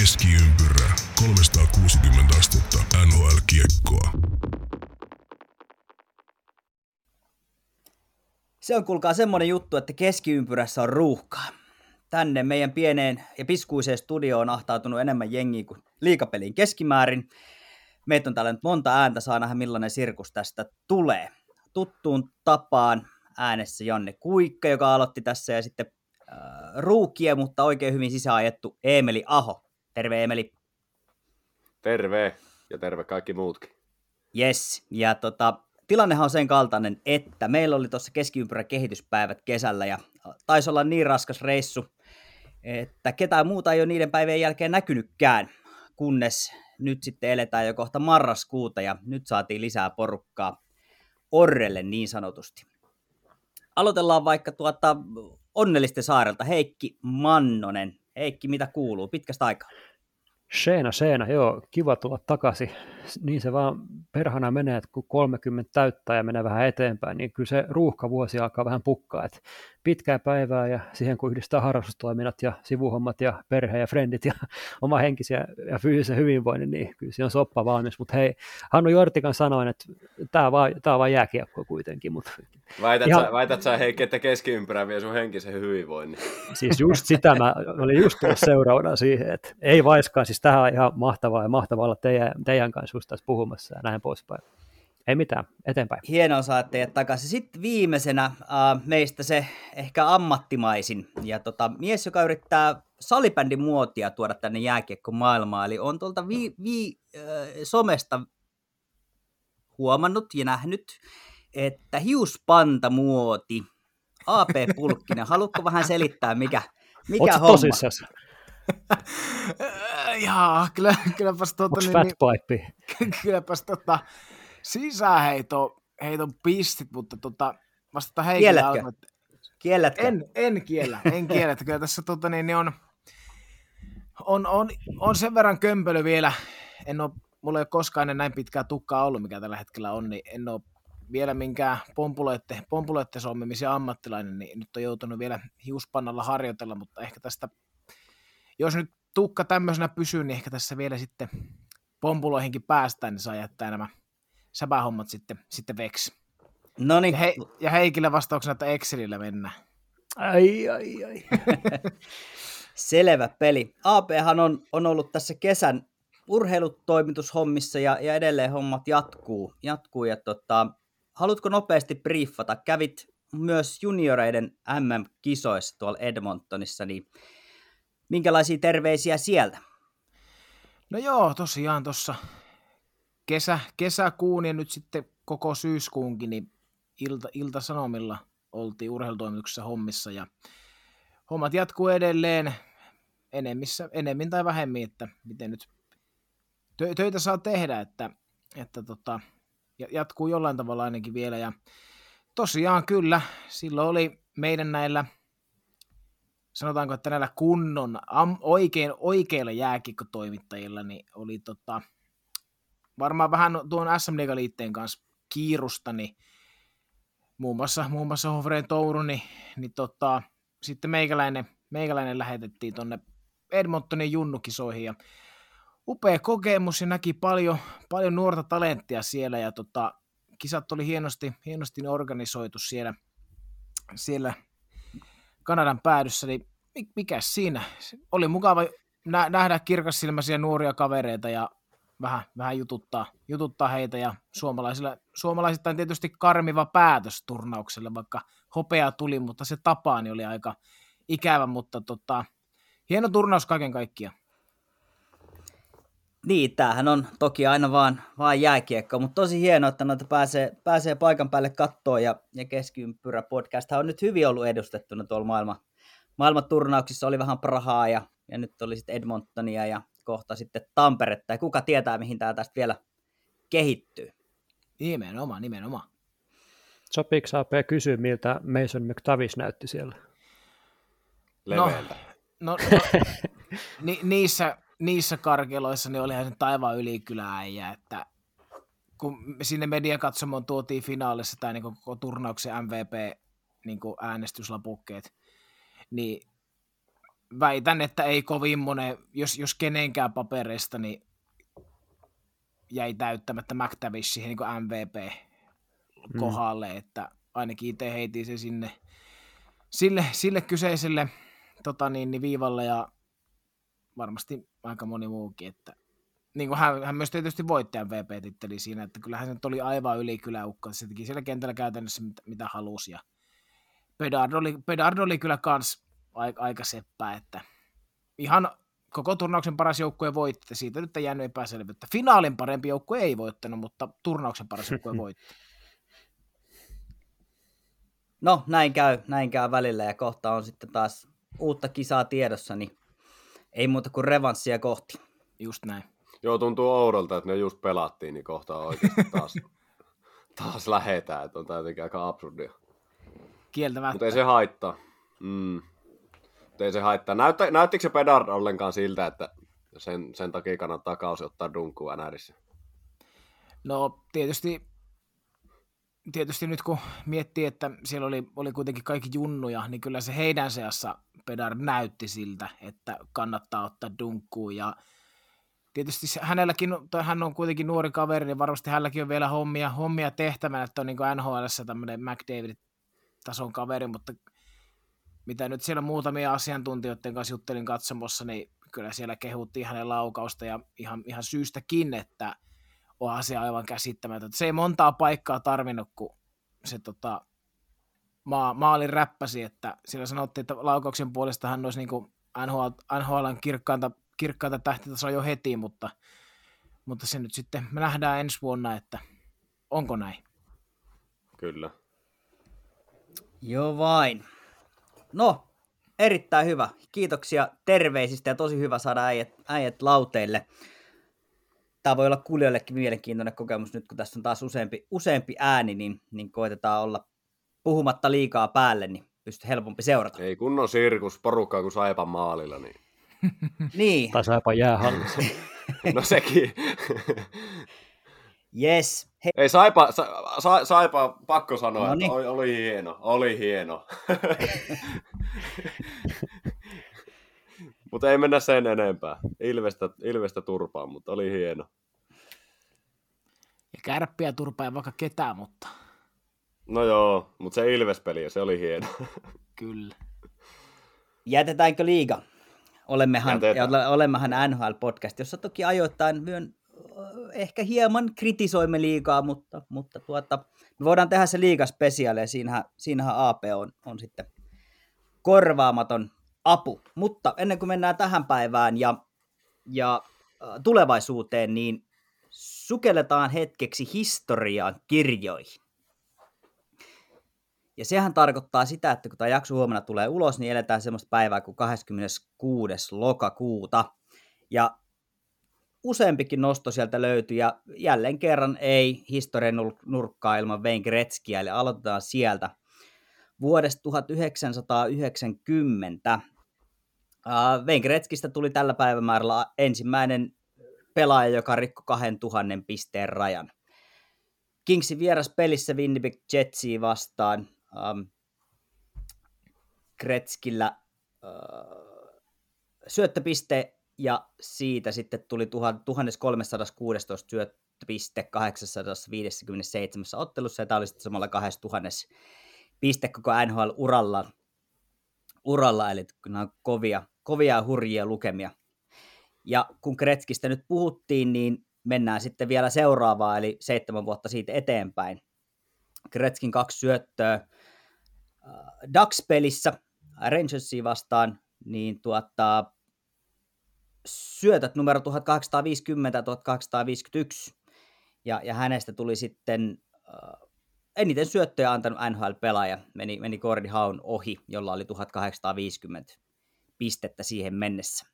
Keskiympyrä 360 astetta NHL-kiekkoa. Se on kuulkaa semmonen juttu, että keskiympyrässä on ruuhkaa. Tänne meidän pieneen ja piskuiseen studioon on ahtautunut enemmän jengiä kuin liikapeliin keskimäärin. Meitä on täällä nyt monta ääntä, saa nähdä millainen sirkus tästä tulee. Tuttuun tapaan äänessä Janne Kuikka, joka aloitti tässä, ja sitten äh, ruukia, mutta oikein hyvin sisäänajettu Emeli Aho. Terve Emeli. Terve ja terve kaikki muutkin. Yes, ja tota, tilannehan on sen kaltainen, että meillä oli tuossa keskiympyrän kehityspäivät kesällä ja taisi olla niin raskas reissu, että ketään muuta ei ole niiden päivien jälkeen näkynytkään, kunnes nyt sitten eletään jo kohta marraskuuta ja nyt saatiin lisää porukkaa Orrelle niin sanotusti. Aloitellaan vaikka tuota Onnellisten saarelta Heikki Mannonen. Heikki, mitä kuuluu? Pitkästä aikaa. Seena, seena, joo, kiva tulla takaisin. Niin se vaan perhana menee, että kun 30 täyttää ja menee vähän eteenpäin, niin kyllä se ruuhkavuosi alkaa vähän pukkaa. Että pitkää päivää ja siihen kun yhdistää harrastustoiminnat ja sivuhommat ja perhe ja frendit ja oma henkisiä ja fyysisen hyvinvoinnin, niin kyllä se on soppa valmis. Mutta hei, Hannu Jortikan sanoin, että tämä on vaan, tää on vaan jääkiekko kuitenkin. Mutta Väität, ihan... sä, väität sä, Heikki, että keskiympyrä vie sun henkisen hyvinvoinnin? Siis just sitä, mä olin just tullut seuraavana siihen, että ei vaiskaan, siis tähän on ihan mahtavaa ja mahtavaa olla teidän, teidän kanssa just tässä puhumassa ja näin poispäin. Ei mitään, eteenpäin. Hienoa saada teidät takaisin. Sitten viimeisenä äh, meistä se ehkä ammattimaisin ja tota, mies, joka yrittää salibändin muotia tuoda tänne jääkiekko-maailmaan. Eli on tuolta vi, vi, äh, somesta huomannut ja nähnyt, että hiuspantamuoti, AP Pulkkinen, haluatko vähän selittää, mikä, mikä Ootko homma? tosissas? Jaa, kyllä, kylläpäs tota, Onks niin, fat niin, kylläpäs tota, sisäheito heiton pistit, mutta tota, vastata Heikille Kiellätkö? alkoi, että Kiellätkö? en, en kiellä, en kiellä, kyllä tässä tota, niin, niin on, on, on, on, sen verran kömpelö vielä, en ole, mulla ei ole koskaan ennen näin pitkää tukkaa ollut, mikä tällä hetkellä on, niin en ole vielä minkään pompuloitte, pompuloitte sommimisen ammattilainen, niin nyt on joutunut vielä hiuspannalla harjoitella, mutta ehkä tästä, jos nyt tukka tämmöisenä pysyy, niin ehkä tässä vielä sitten pompuloihinkin päästään, niin saa jättää nämä säpähommat sitten, sitten veksi. No niin, Ja, he, ja Heikille vastauksena, että Excelillä mennään. Ai, ai, ai. Selvä peli. APhan on, on ollut tässä kesän urheilutoimitushommissa ja, ja edelleen hommat jatkuu. jatkuu ja tota, haluatko nopeasti briefata? Kävit myös junioreiden MM-kisoissa tuolla Edmontonissa, niin minkälaisia terveisiä sieltä? No joo, tosiaan tuossa kesä, kesäkuun ja nyt sitten koko syyskuunkin, niin ilta, ilta-sanomilla oltiin urheilutoimituksessa hommissa ja hommat jatkuu edelleen enemmissä, enemmän tai vähemmin, että miten nyt tö, töitä saa tehdä, että, että tota, ja- jatkuu jollain tavalla ainakin vielä ja tosiaan kyllä, silloin oli meidän näillä sanotaanko, että näillä kunnon, am, oikein, oikeilla jääkikkotoimittajilla, niin oli tota, varmaan vähän tuon SM liitteen kanssa kiirusta, niin muun muassa, muun muassa Hofreen Touru, niin, niin tota, sitten meikäläinen, meikäläinen lähetettiin tuonne Edmontonin junnukisoihin ja upea kokemus ja näki paljon, paljon nuorta talenttia siellä ja tota, kisat oli hienosti, hienosti organisoitu siellä, siellä Kanadan päädyssä, niin mi- mikä siinä? Oli mukava nä- nähdä kirkassilmäisiä nuoria kavereita ja vähän, vähän jututtaa, jututtaa heitä ja suomalaisilla, suomalaisittain tietysti karmiva päätös turnaukselle, vaikka hopea tuli, mutta se tapaani oli aika ikävä, mutta tota, hieno turnaus kaiken kaikkiaan. Niin, tämähän on toki aina vaan, vaan jääkiekko, mutta tosi hienoa, että noita pääsee, pääsee paikan päälle kattoon ja, ja keskiympyrä podcast on nyt hyvin ollut edustettuna tuolla maailman, maailmanturnauksissa. Oli vähän Prahaa ja, ja nyt oli sitten Edmontonia ja kohta sitten Tamperetta ja kuka tietää, mihin tämä tästä vielä kehittyy. Nimenomaan, nimenomaan. Sopiiko AP kysyä, miltä Mason McTavish näytti siellä? Leveältä. No, no ni, niissä, niissä karkeloissa niin olihan se taivaan ylikylääjä, että kun sinne mediakatsomoon tuotiin finaalissa tai niin koko turnauksen MVP niin äänestyslapukkeet, niin väitän, että ei kovin monen, jos, jos kenenkään papereista, niin jäi täyttämättä McTavish siihen niin MVP kohdalle, mm. että ainakin itse heitin se sinne sille, sille kyseiselle tota niin, niin viivalle ja varmasti aika moni muukin, että niin kuin hän, hän myös tietysti voitti MVP-titteli siinä, että kyllähän se oli aivan yli kyläukko, se teki siellä kentällä käytännössä mitä, mitä halusi ja Pedard oli, Pedard oli kyllä kans aika, aika seppä, että ihan koko turnauksen paras joukkue voitti, siitä nyt ei jäänyt epäselvyyttä. Finaalin parempi joukkue ei voittanut, mutta turnauksen paras joukkue voitti. No, näin käy, näin käy välillä ja kohta on sitten taas uutta kisaa tiedossa, niin ei muuta kuin revanssia kohti. Just näin. Joo, tuntuu oudolta, että ne just pelattiin, niin kohta oikeasti taas, taas lähetään, että on tämä jotenkin aika absurdia. Kieltämättä. Mutta ei se haittaa. Mm. Mutta ei se haittaa. Näyttä, näyttikö se Pedard ollenkaan siltä, että sen, sen takia kannattaa kausi ottaa dunkkuun NRissä? No tietysti, tietysti nyt kun miettii, että siellä oli, oli kuitenkin kaikki junnuja, niin kyllä se heidän seassa Pedard näytti siltä, että kannattaa ottaa dunkkuun. Ja tietysti hänelläkin, hän on kuitenkin nuori kaveri, niin varmasti hänelläkin on vielä hommia, hommia tehtävänä, että on niin NHL tämmöinen McDavid-tason kaveri, mutta mitä nyt siellä muutamia asiantuntijoiden kanssa juttelin katsomossa, niin kyllä siellä kehuttiin hänen laukausta ja ihan, ihan syystäkin, että on asia aivan käsittämätön. Se ei montaa paikkaa tarvinnut, kun se tota, maa, maalin räppäsi, että siellä sanottiin, että laukauksen puolesta hän olisi niin kuin NHL, NHLn kirkkaanta, kirkkaanta tähtitasoa jo heti, mutta, mutta se nyt sitten me nähdään ensi vuonna, että onko näin. Kyllä. Joo vain. No, erittäin hyvä. Kiitoksia terveisistä ja tosi hyvä saada äijät, äijät lauteille. Tämä voi olla kuulijoillekin mielenkiintoinen kokemus nyt, kun tässä on taas useampi, useampi ääni, niin, niin koitetaan olla puhumatta liikaa päälle, niin pystyy helpompi seurata. Ei kunnon sirkus, porukkaa kuin Saipan maalilla. Niin. niin. Tai Saipa jäähallissa. no sekin. Yes. He... Ei Saipa, sa, sa, Saipa pakko sanoa, no niin. että oli, oli hieno, oli hieno. Mutta ei mennä sen enempää. Ilvestä, Ilvestä turpaan, mutta oli hieno. Ja kärppiä turpaa vaikka ketään, mutta... No joo, mutta se Ilves-peli, se oli hieno. Kyllä. Jätetäänkö liiga? Olemmehan, ja olemmehan NHL-podcast, jossa toki ajoittain myön ehkä hieman kritisoimme liikaa, mutta, mutta tuota, me voidaan tehdä se liigaspesiaali ja siinähän, siinähän AP on, on sitten korvaamaton apu. Mutta ennen kuin mennään tähän päivään ja, ja tulevaisuuteen, niin sukelletaan hetkeksi historiaan kirjoihin. Ja sehän tarkoittaa sitä, että kun tämä jakso huomenna tulee ulos, niin eletään semmoista päivää kuin 26. lokakuuta. Ja useampikin nosto sieltä löytyi, ja jälleen kerran ei historian nurkkaa ilman Wayne Gretzkiä, eli aloitetaan sieltä. Vuodesta 1990 Gretzkistä tuli tällä päivämäärällä ensimmäinen pelaaja, joka rikko 2000 pisteen rajan. Kingsin vieras pelissä Winnipeg Jetsia vastaan. Um, Gretzkillä uh, syöttöpiste ja siitä sitten tuli 1316 syöttöpiste 857 ottelussa, ja tämä oli sitten samalla 2000 piste koko NHL-uralla, uralla, eli nämä on kovia, kovia ja hurjia lukemia. Ja kun Kretskistä nyt puhuttiin, niin mennään sitten vielä seuraavaa, eli seitsemän vuotta siitä eteenpäin. Kretskin kaksi syöttöä äh, Ducks-pelissä Rangersia vastaan, niin tuota, syötöt numero 1850-1851, ja, ja hänestä tuli sitten uh, eniten syöttöjä antanut NHL-pelaaja, meni, meni Gordy Haun ohi, jolla oli 1850 pistettä siihen mennessä.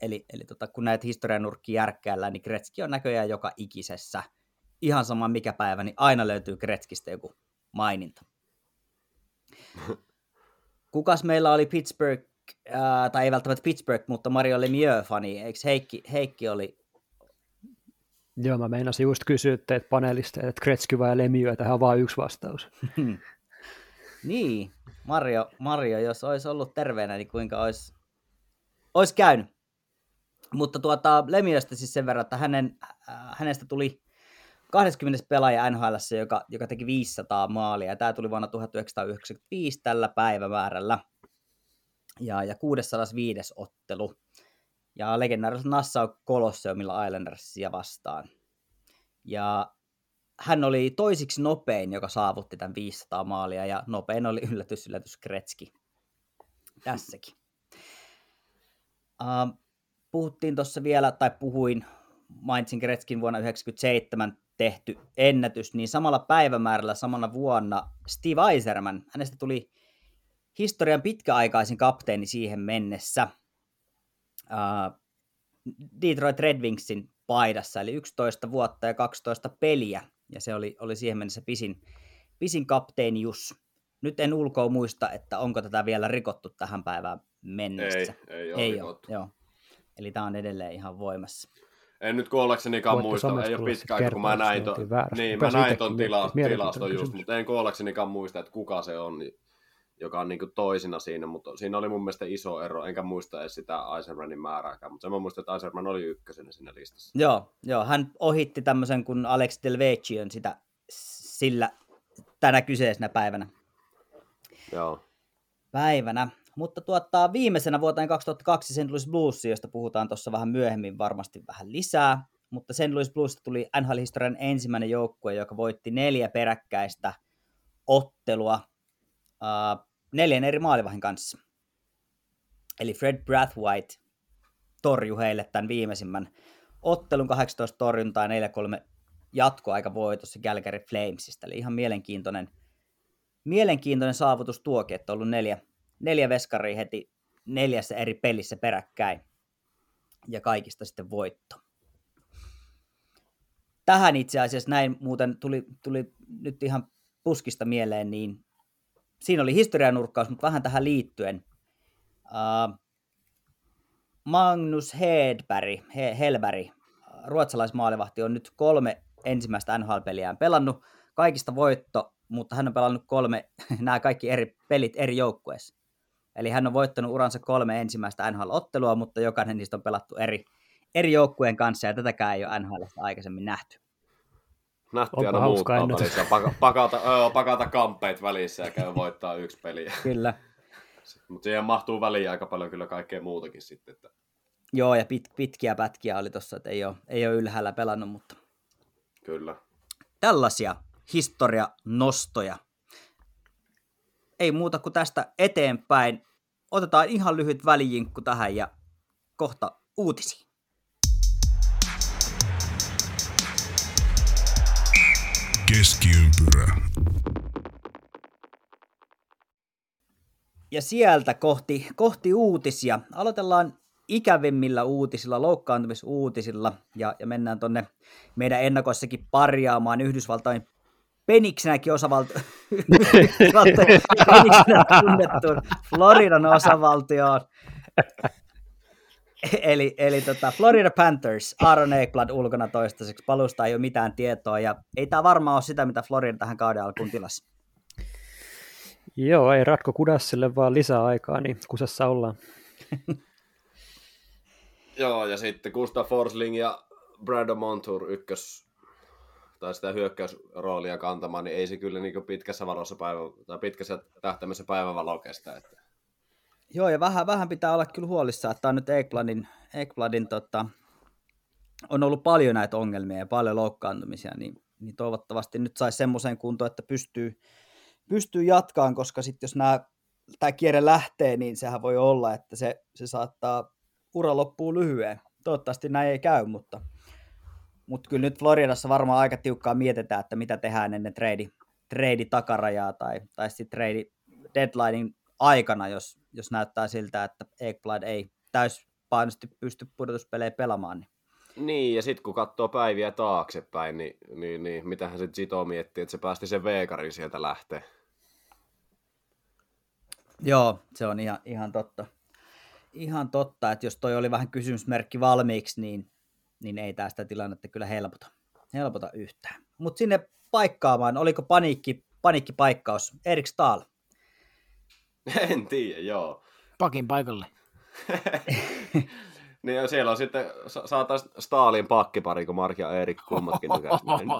Eli, eli tota, kun näitä historianurkkia järkkäällä, niin Gretzky on näköjään joka ikisessä. Ihan sama mikä päivä, niin aina löytyy Gretzkistä joku maininta. Kukas meillä oli Pittsburgh ää, tai ei välttämättä Pittsburgh, mutta Mario Lemieux-fani, eikö Heikki, Heikki oli... Joo, mä meinasin just kysyä teitä panelista, että Gretzky vai Lemieux, tähän on vain yksi vastaus. Niin, Mario, Mario, jos olisi ollut terveenä, niin kuinka olisi, olisi käynyt. Mutta tuota, Lemiöstä siis sen verran, että hänen, äh, hänestä tuli 20. pelaaja NHL, joka, joka teki 500 maalia. Tämä tuli vuonna 1995 tällä päivämäärällä. Ja, ja 605 ottelu. Ja legendaarisella Nassau Colosseumilla Islandersia vastaan. Ja hän oli toisiksi nopein, joka saavutti tämän 500 maalia, ja nopein oli yllätys, yllätys Kretski. Tässäkin. Uh, puhuttiin tuossa vielä, tai puhuin, mainitsin Kretskin vuonna 1997 tehty ennätys, niin samalla päivämäärällä samana vuonna Steve Eiserman, hänestä tuli historian pitkäaikaisin kapteeni siihen mennessä uh, Detroit Red Wingsin paidassa, eli 11 vuotta ja 12 peliä, ja se oli, oli siihen mennessä pisin, pisin kapteenius. Nyt en ulkoa muista, että onko tätä vielä rikottu tähän päivään mennessä. Ei, ei ole ei rikottu. Ole, joo. Eli tämä on edelleen ihan voimassa. En nyt kuollaksenikaan muista, ei ole pitkään, kun mä näin, to, niin, mä näin ton tila, tilaston just, mutta en kuollaksenikaan muista, että kuka se on, niin, joka on niin toisina siinä, mutta siinä oli mun mielestä iso ero, enkä muista edes sitä Eisenmanin määrääkään, mutta mä muistan, että Eisenman oli ykkösenä siinä listassa. Joo, joo, hän ohitti tämmöisen kuin Alex Delvecion sitä sillä tänä kyseisenä päivänä. Joo. Päivänä. Mutta tuottaa viimeisenä vuoteen 2002 St. Louis Blues, josta puhutaan tuossa vähän myöhemmin varmasti vähän lisää. Mutta St. Louis Blues tuli NHL-historian ensimmäinen joukkue, joka voitti neljä peräkkäistä ottelua uh, neljän eri maalivahin kanssa. Eli Fred Brathwaite torjui heille tämän viimeisimmän ottelun 18 torjuntaa 4-3 jatkoaika voitossa Calgary Flamesista. Eli ihan mielenkiintoinen, mielenkiintoinen saavutus tuokin, että on ollut neljä, neljä veskaria heti neljässä eri pelissä peräkkäin ja kaikista sitten voitto. Tähän itse asiassa näin muuten tuli, tuli nyt ihan puskista mieleen, niin siinä oli historianurkkaus, mutta vähän tähän liittyen. Uh, Magnus Hedberg, He, Helberg, ruotsalaismaalivahti, on nyt kolme ensimmäistä NHL-peliään pelannut. Kaikista voitto, mutta hän on pelannut kolme, nämä kaikki eri pelit eri joukkueissa. Eli hän on voittanut uransa kolme ensimmäistä NHL-ottelua, mutta jokainen niistä on pelattu eri, eri joukkueen kanssa, ja tätäkään ei ole NHL aikaisemmin nähty. Nähtiin aina muuttaa välissä, pakata, pakata, öö, pakata kamppeet välissä ja käy voittaa yksi peli. Kyllä. Mutta siihen mahtuu väliin aika paljon kyllä kaikkea muutakin sitten. Että... Joo, ja pit, pitkiä pätkiä oli tuossa, että ei ole, ei ole ylhäällä pelannut, mutta... Kyllä. Tällaisia historianostoja. Ei muuta kuin tästä eteenpäin. Otetaan ihan lyhyt välijinkku tähän ja kohta uutisiin. Keskiympyrä. Ja sieltä kohti, kohti uutisia. Aloitellaan ikävimmillä uutisilla, loukkaantumisuutisilla, ja, ja mennään tonne meidän ennakoissakin parjaamaan Yhdysvaltain peniksenäkin osavaltio, peniksenä tunnettuun Floridan osavaltioon. eli eli tota, Florida Panthers, Aaron Ekblad ulkona toistaiseksi, palusta ei ole mitään tietoa, ja ei tämä varmaan ole sitä, mitä Florida tähän kauden alkuun tilasi. Joo, ei Ratko Kudassille vaan lisää aikaa, niin kusessa ollaan. Joo, ja sitten Gustav Forsling ja Brad Montour ykkös tai sitä hyökkäysroolia kantamaan, niin ei se kyllä niin pitkässä valossa päivä, tai pitkässä tähtäimessä päivävalo kestä. Että... Joo, ja vähän, vähän pitää olla kyllä huolissa, että on nyt Ekbladin, Ekbladin tota, on ollut paljon näitä ongelmia ja paljon loukkaantumisia, niin, niin toivottavasti nyt saisi semmoiseen kuntoon, että pystyy, pystyy jatkaan, koska sitten jos nämä, tämä kierre lähtee, niin sehän voi olla, että se, se saattaa ura loppuu lyhyen. Toivottavasti näin ei käy, mutta, mutta kyllä nyt Floridassa varmaan aika tiukkaa mietitään, että mitä tehdään ennen trade, trade takarajaa tai, tai sitten trade deadlinein aikana, jos, jos näyttää siltä, että Ekblad ei täyspainoisesti pysty pudotuspelejä pelaamaan. Niin. Niin, ja sitten kun katsoo päiviä taaksepäin, niin, niin, niin mitähän se Zito miettii, että se päästi sen veekarin sieltä lähteä. Joo, se on ihan, ihan totta ihan totta, että jos toi oli vähän kysymysmerkki valmiiksi, niin, niin ei tästä tilannetta kyllä helpota, helpota yhtään. Mutta sinne paikkaamaan, oliko paniikki, paniikkipaikkaus, Erik Stahl, En tiedä, joo. Pakin paikalle. niin siellä on sitten, saataisiin Stalin pakkipari, kun Mark ja Erik kummatkin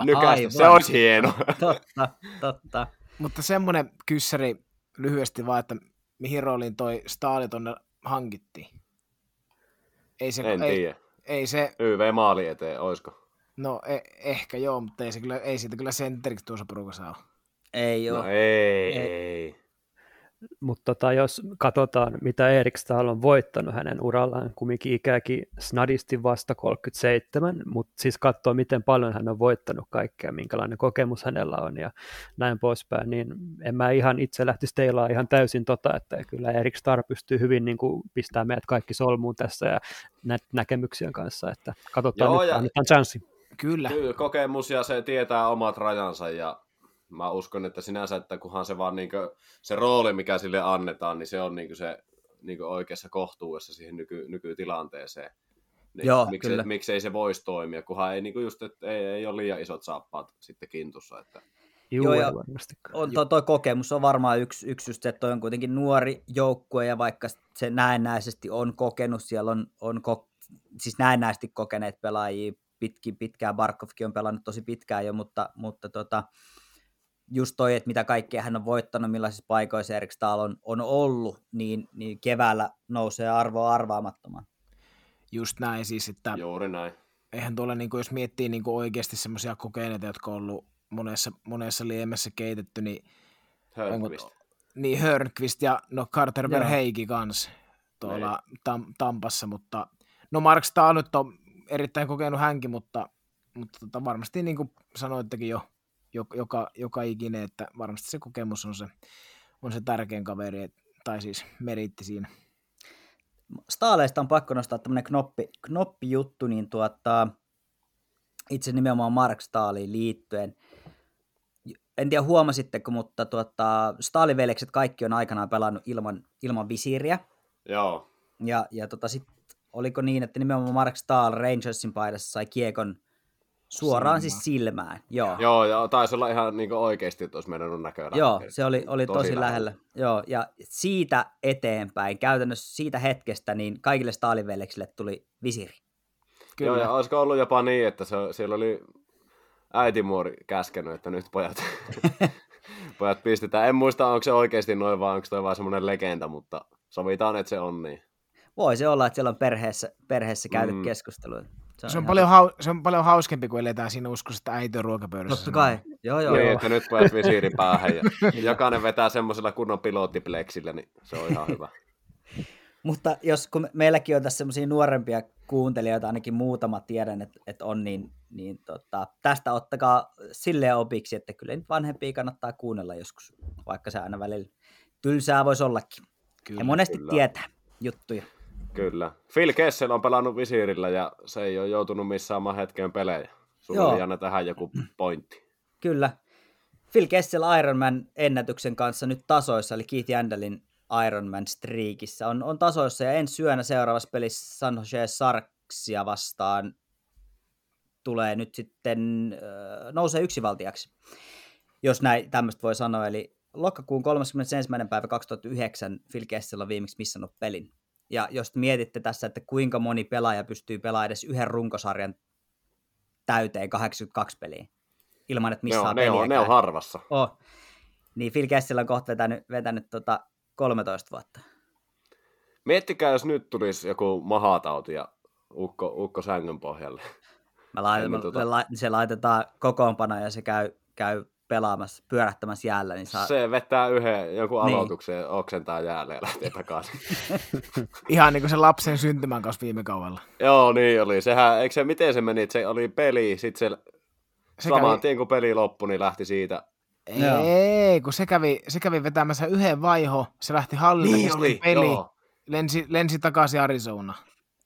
nykäistä. Se olisi hieno. totta, totta. Mutta semmoinen kyssäri lyhyesti vaan, että mihin rooliin toi Stalin tonne hankittiin? Ei se, en ei, tiedä. Ei se... YV-maali eteen, oisko? No e- ehkä joo, mutta ei, se kyllä, ei siitä kyllä sentteriksi tuossa porukassa ole. Ei joo. No ei, ei. ei. Mutta tota, jos katsotaan, mitä Erik Stahl on voittanut hänen urallaan, kumminkin ikäkin snadisti vasta 37, mutta siis katsoo, miten paljon hän on voittanut kaikkea, minkälainen kokemus hänellä on ja näin poispäin, niin en mä ihan itse lähtisi teilaa ihan täysin tota, että kyllä Erik Star pystyy hyvin niin kuin, pistämään meidät kaikki solmuun tässä ja nä- näkemyksien kanssa, että katsotaan Joo, nyt, ja... annetaan chanssi. Kyllä. Kyllä, kokemus ja se tietää omat rajansa ja mä uskon, että sinänsä, että kunhan se vaan niinku, se rooli, mikä sille annetaan, niin se on niinku se niinku oikeassa kohtuudessa siihen nyky, nykytilanteeseen. Niin Joo, miksi, kyllä. miksei se voisi toimia, kunhan ei, niinku just, että ei, ei ole liian isot saappaat sitten kintussa. Että... Joo, ja on, toi, toi, kokemus on varmaan yksi, yksi just, että toi on kuitenkin nuori joukkue, ja vaikka se näennäisesti on kokenut, siellä on, on ko, siis näennäisesti kokeneet pelaajia, pitkin pitkään, Barkovkin on pelannut tosi pitkään jo, mutta, mutta tota, just toi, että mitä kaikkea hän on voittanut, millaisissa paikoissa Erik Stahl on, on ollut, niin, niin keväällä nousee arvo arvaamattoman. Just näin siis, että Juuri näin. eihän tuolla, niin kuin, jos miettii niin kuin oikeasti semmoisia kokeneita, jotka on ollut monessa, monessa liemessä keitetty, niin Hörnqvist. Onko, niin Hörnqvist ja no Carter Verheiki kanssa tuolla niin. tam, Tampassa, mutta no Mark Stahl nyt on erittäin kokenut hänkin, mutta, mutta tota, varmasti niin kuin sanoittekin jo, joka, joka ikinen, että varmasti se kokemus on se, on se tärkein kaveri, tai siis meritti siinä. Staaleista on pakko nostaa tämmöinen knoppi, knoppijuttu, niin tuota, itse nimenomaan Mark Staaliin liittyen. En tiedä huomasitteko, mutta tuota, Staalivelekset kaikki on aikanaan pelannut ilman, ilman visiiriä. Joo. Ja, ja tota, sit, oliko niin, että nimenomaan Mark Stahl Rangersin paidassa sai kiekon Suoraan Silmä. siis silmään, joo. Joo, ja taisi olla ihan niin oikeasti, että olisi mennyt näköjään. Joo, se oli, oli tosi, tosi lähellä. lähellä. Joo, ja siitä eteenpäin, käytännössä siitä hetkestä, niin kaikille staaliveljeksille tuli visiri. Kyllä. Joo, ja olisiko ollut jopa niin, että se, siellä oli äitimuori käskenyt, että nyt pojat, pojat pistetään. En muista, onko se oikeasti noin, vai onko toi vaan semmoinen legenda, mutta sovitaan, että se on niin. Voi se olla, että siellä on perheessä, perheessä käyty mm. keskustelua. Se on, se on, paljon, hau, se on paljon hauskempi, kun eletään siinä uskossa, että äiti on ruokapöydässä. Totta kai, joo joo. Niin, joo. että nyt pojat visiirin päähän ja jokainen vetää semmoisella kunnon pilottipleksillä, niin se on ihan hyvä. Mutta jos kun meilläkin on tässä semmoisia nuorempia kuuntelijoita, ainakin muutama tiedän, että, että on, niin, niin tota, tästä ottakaa silleen opiksi, että kyllä nyt vanhempia kannattaa kuunnella joskus, vaikka se aina välillä tylsää voisi ollakin. Kyllä, ja monesti kyllä. tietää juttuja. Kyllä. Phil Kessel on pelannut visiirillä ja se ei ole joutunut missään hetkeen pelejä. Sulla oli Janne tähän joku pointti. Kyllä. Phil Kessel Ironman ennätyksen kanssa nyt tasoissa, eli Keith Jandelin Ironman streakissä. On, on tasoissa ja ensi syönä seuraavassa pelissä San Jose Sarksia vastaan tulee nyt sitten, äh, nousee yksivaltiaksi, jos näin tämmöistä voi sanoa. Eli lokakuun 31. päivä 2009 Phil Kessel on viimeksi missannut pelin. Ja jos mietitte tässä, että kuinka moni pelaaja pystyy pelaamaan edes yhden runkosarjan täyteen 82 peliä, ilman että missä on, ne on, ne on harvassa. Oh. Niin Phil Kessel on kohta vetänyt, vetänyt tota 13 vuotta. Miettikää, jos nyt tulisi joku mahatauti ja ukko, ukko sängyn pohjalle. Mä laitan, niin, tota... Se laitetaan kokoonpano ja se käy, käy pelaamassa, pyörähtämässä jäällä. Niin saa... Se vetää yhden jonkun niin. aloituksen, niin. oksentaa jäälle ja lähtee takaisin. Ihan niin kuin se lapsen syntymän kanssa viime kaudella. Joo, niin oli. Sehän, eikö se, miten se meni, että se oli peli, sitten se, se saman kävi... tien kun peli loppui, niin lähti siitä. Ei, kun se kävi, se kävi vetämässä yhden vaiho, se lähti hallita niin oli, peli, joo. lensi, lensi takaisin Arizona.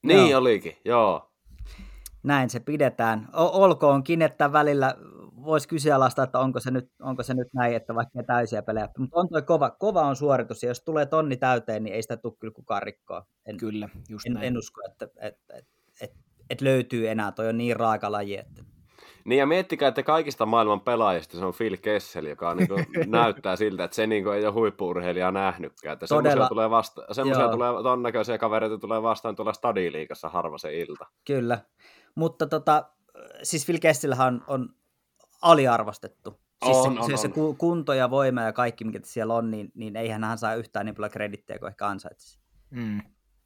Niin joo. olikin, joo. Näin se pidetään. O- olkoonkin, että välillä voisi kyseenalaistaa, että onko se, nyt, onko se nyt näin, että vaikka ne täysiä pelejä, mutta on toi kova, kova on suoritus, ja jos tulee tonni täyteen, niin ei sitä tule kyllä kukaan rikkoa. En, kyllä, just en, näin. en usko, että, että, että, että, että löytyy enää, toi on niin raaka laji, että... Niin ja miettikää, että kaikista maailman pelaajista se on Phil Kessel, joka niin näyttää siltä, että se niin ei ole huippuurheilijaa nähnytkään. Että semmoisia tulee, vasta- semmoisia tulee ton näköisiä kavereita tulee vastaan tuolla stadiliikassa harva se ilta. Kyllä, mutta tota, siis Phil Kesselhän on, on aliarvostettu. Siis on, se, on, se, on. se kunto ja voima ja kaikki, mikä siellä on, niin, niin eihän hän saa yhtään niin paljon kredittiä kuin ehkä ansaitsisi. Mm.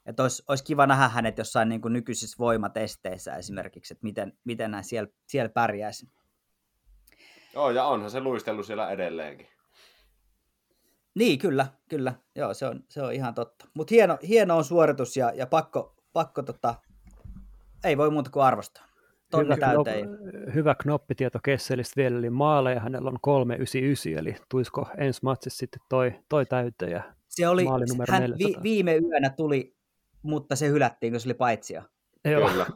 Että olisi, olisi kiva nähdä hänet jossain niin kuin nykyisissä voimatesteissä esimerkiksi, että miten, miten hän siellä, siellä pärjäisi. Joo, ja onhan se luistellut siellä edelleenkin. Niin, kyllä, kyllä. Joo, se on, se on ihan totta. Mutta hieno, hieno on suoritus ja, ja pakko, pakko tota, ei voi muuta kuin arvostaa. Hyvä, knop, hyvä knoppitieto Kesselistä vielä, eli maaleja hänellä on 399, eli tuisiko ensi matsissa sitten toi, toi täyteen se oli, hän vi, viime yönä tuli mutta se hylättiin, kun se oli paitsia. Joo. Kyllä.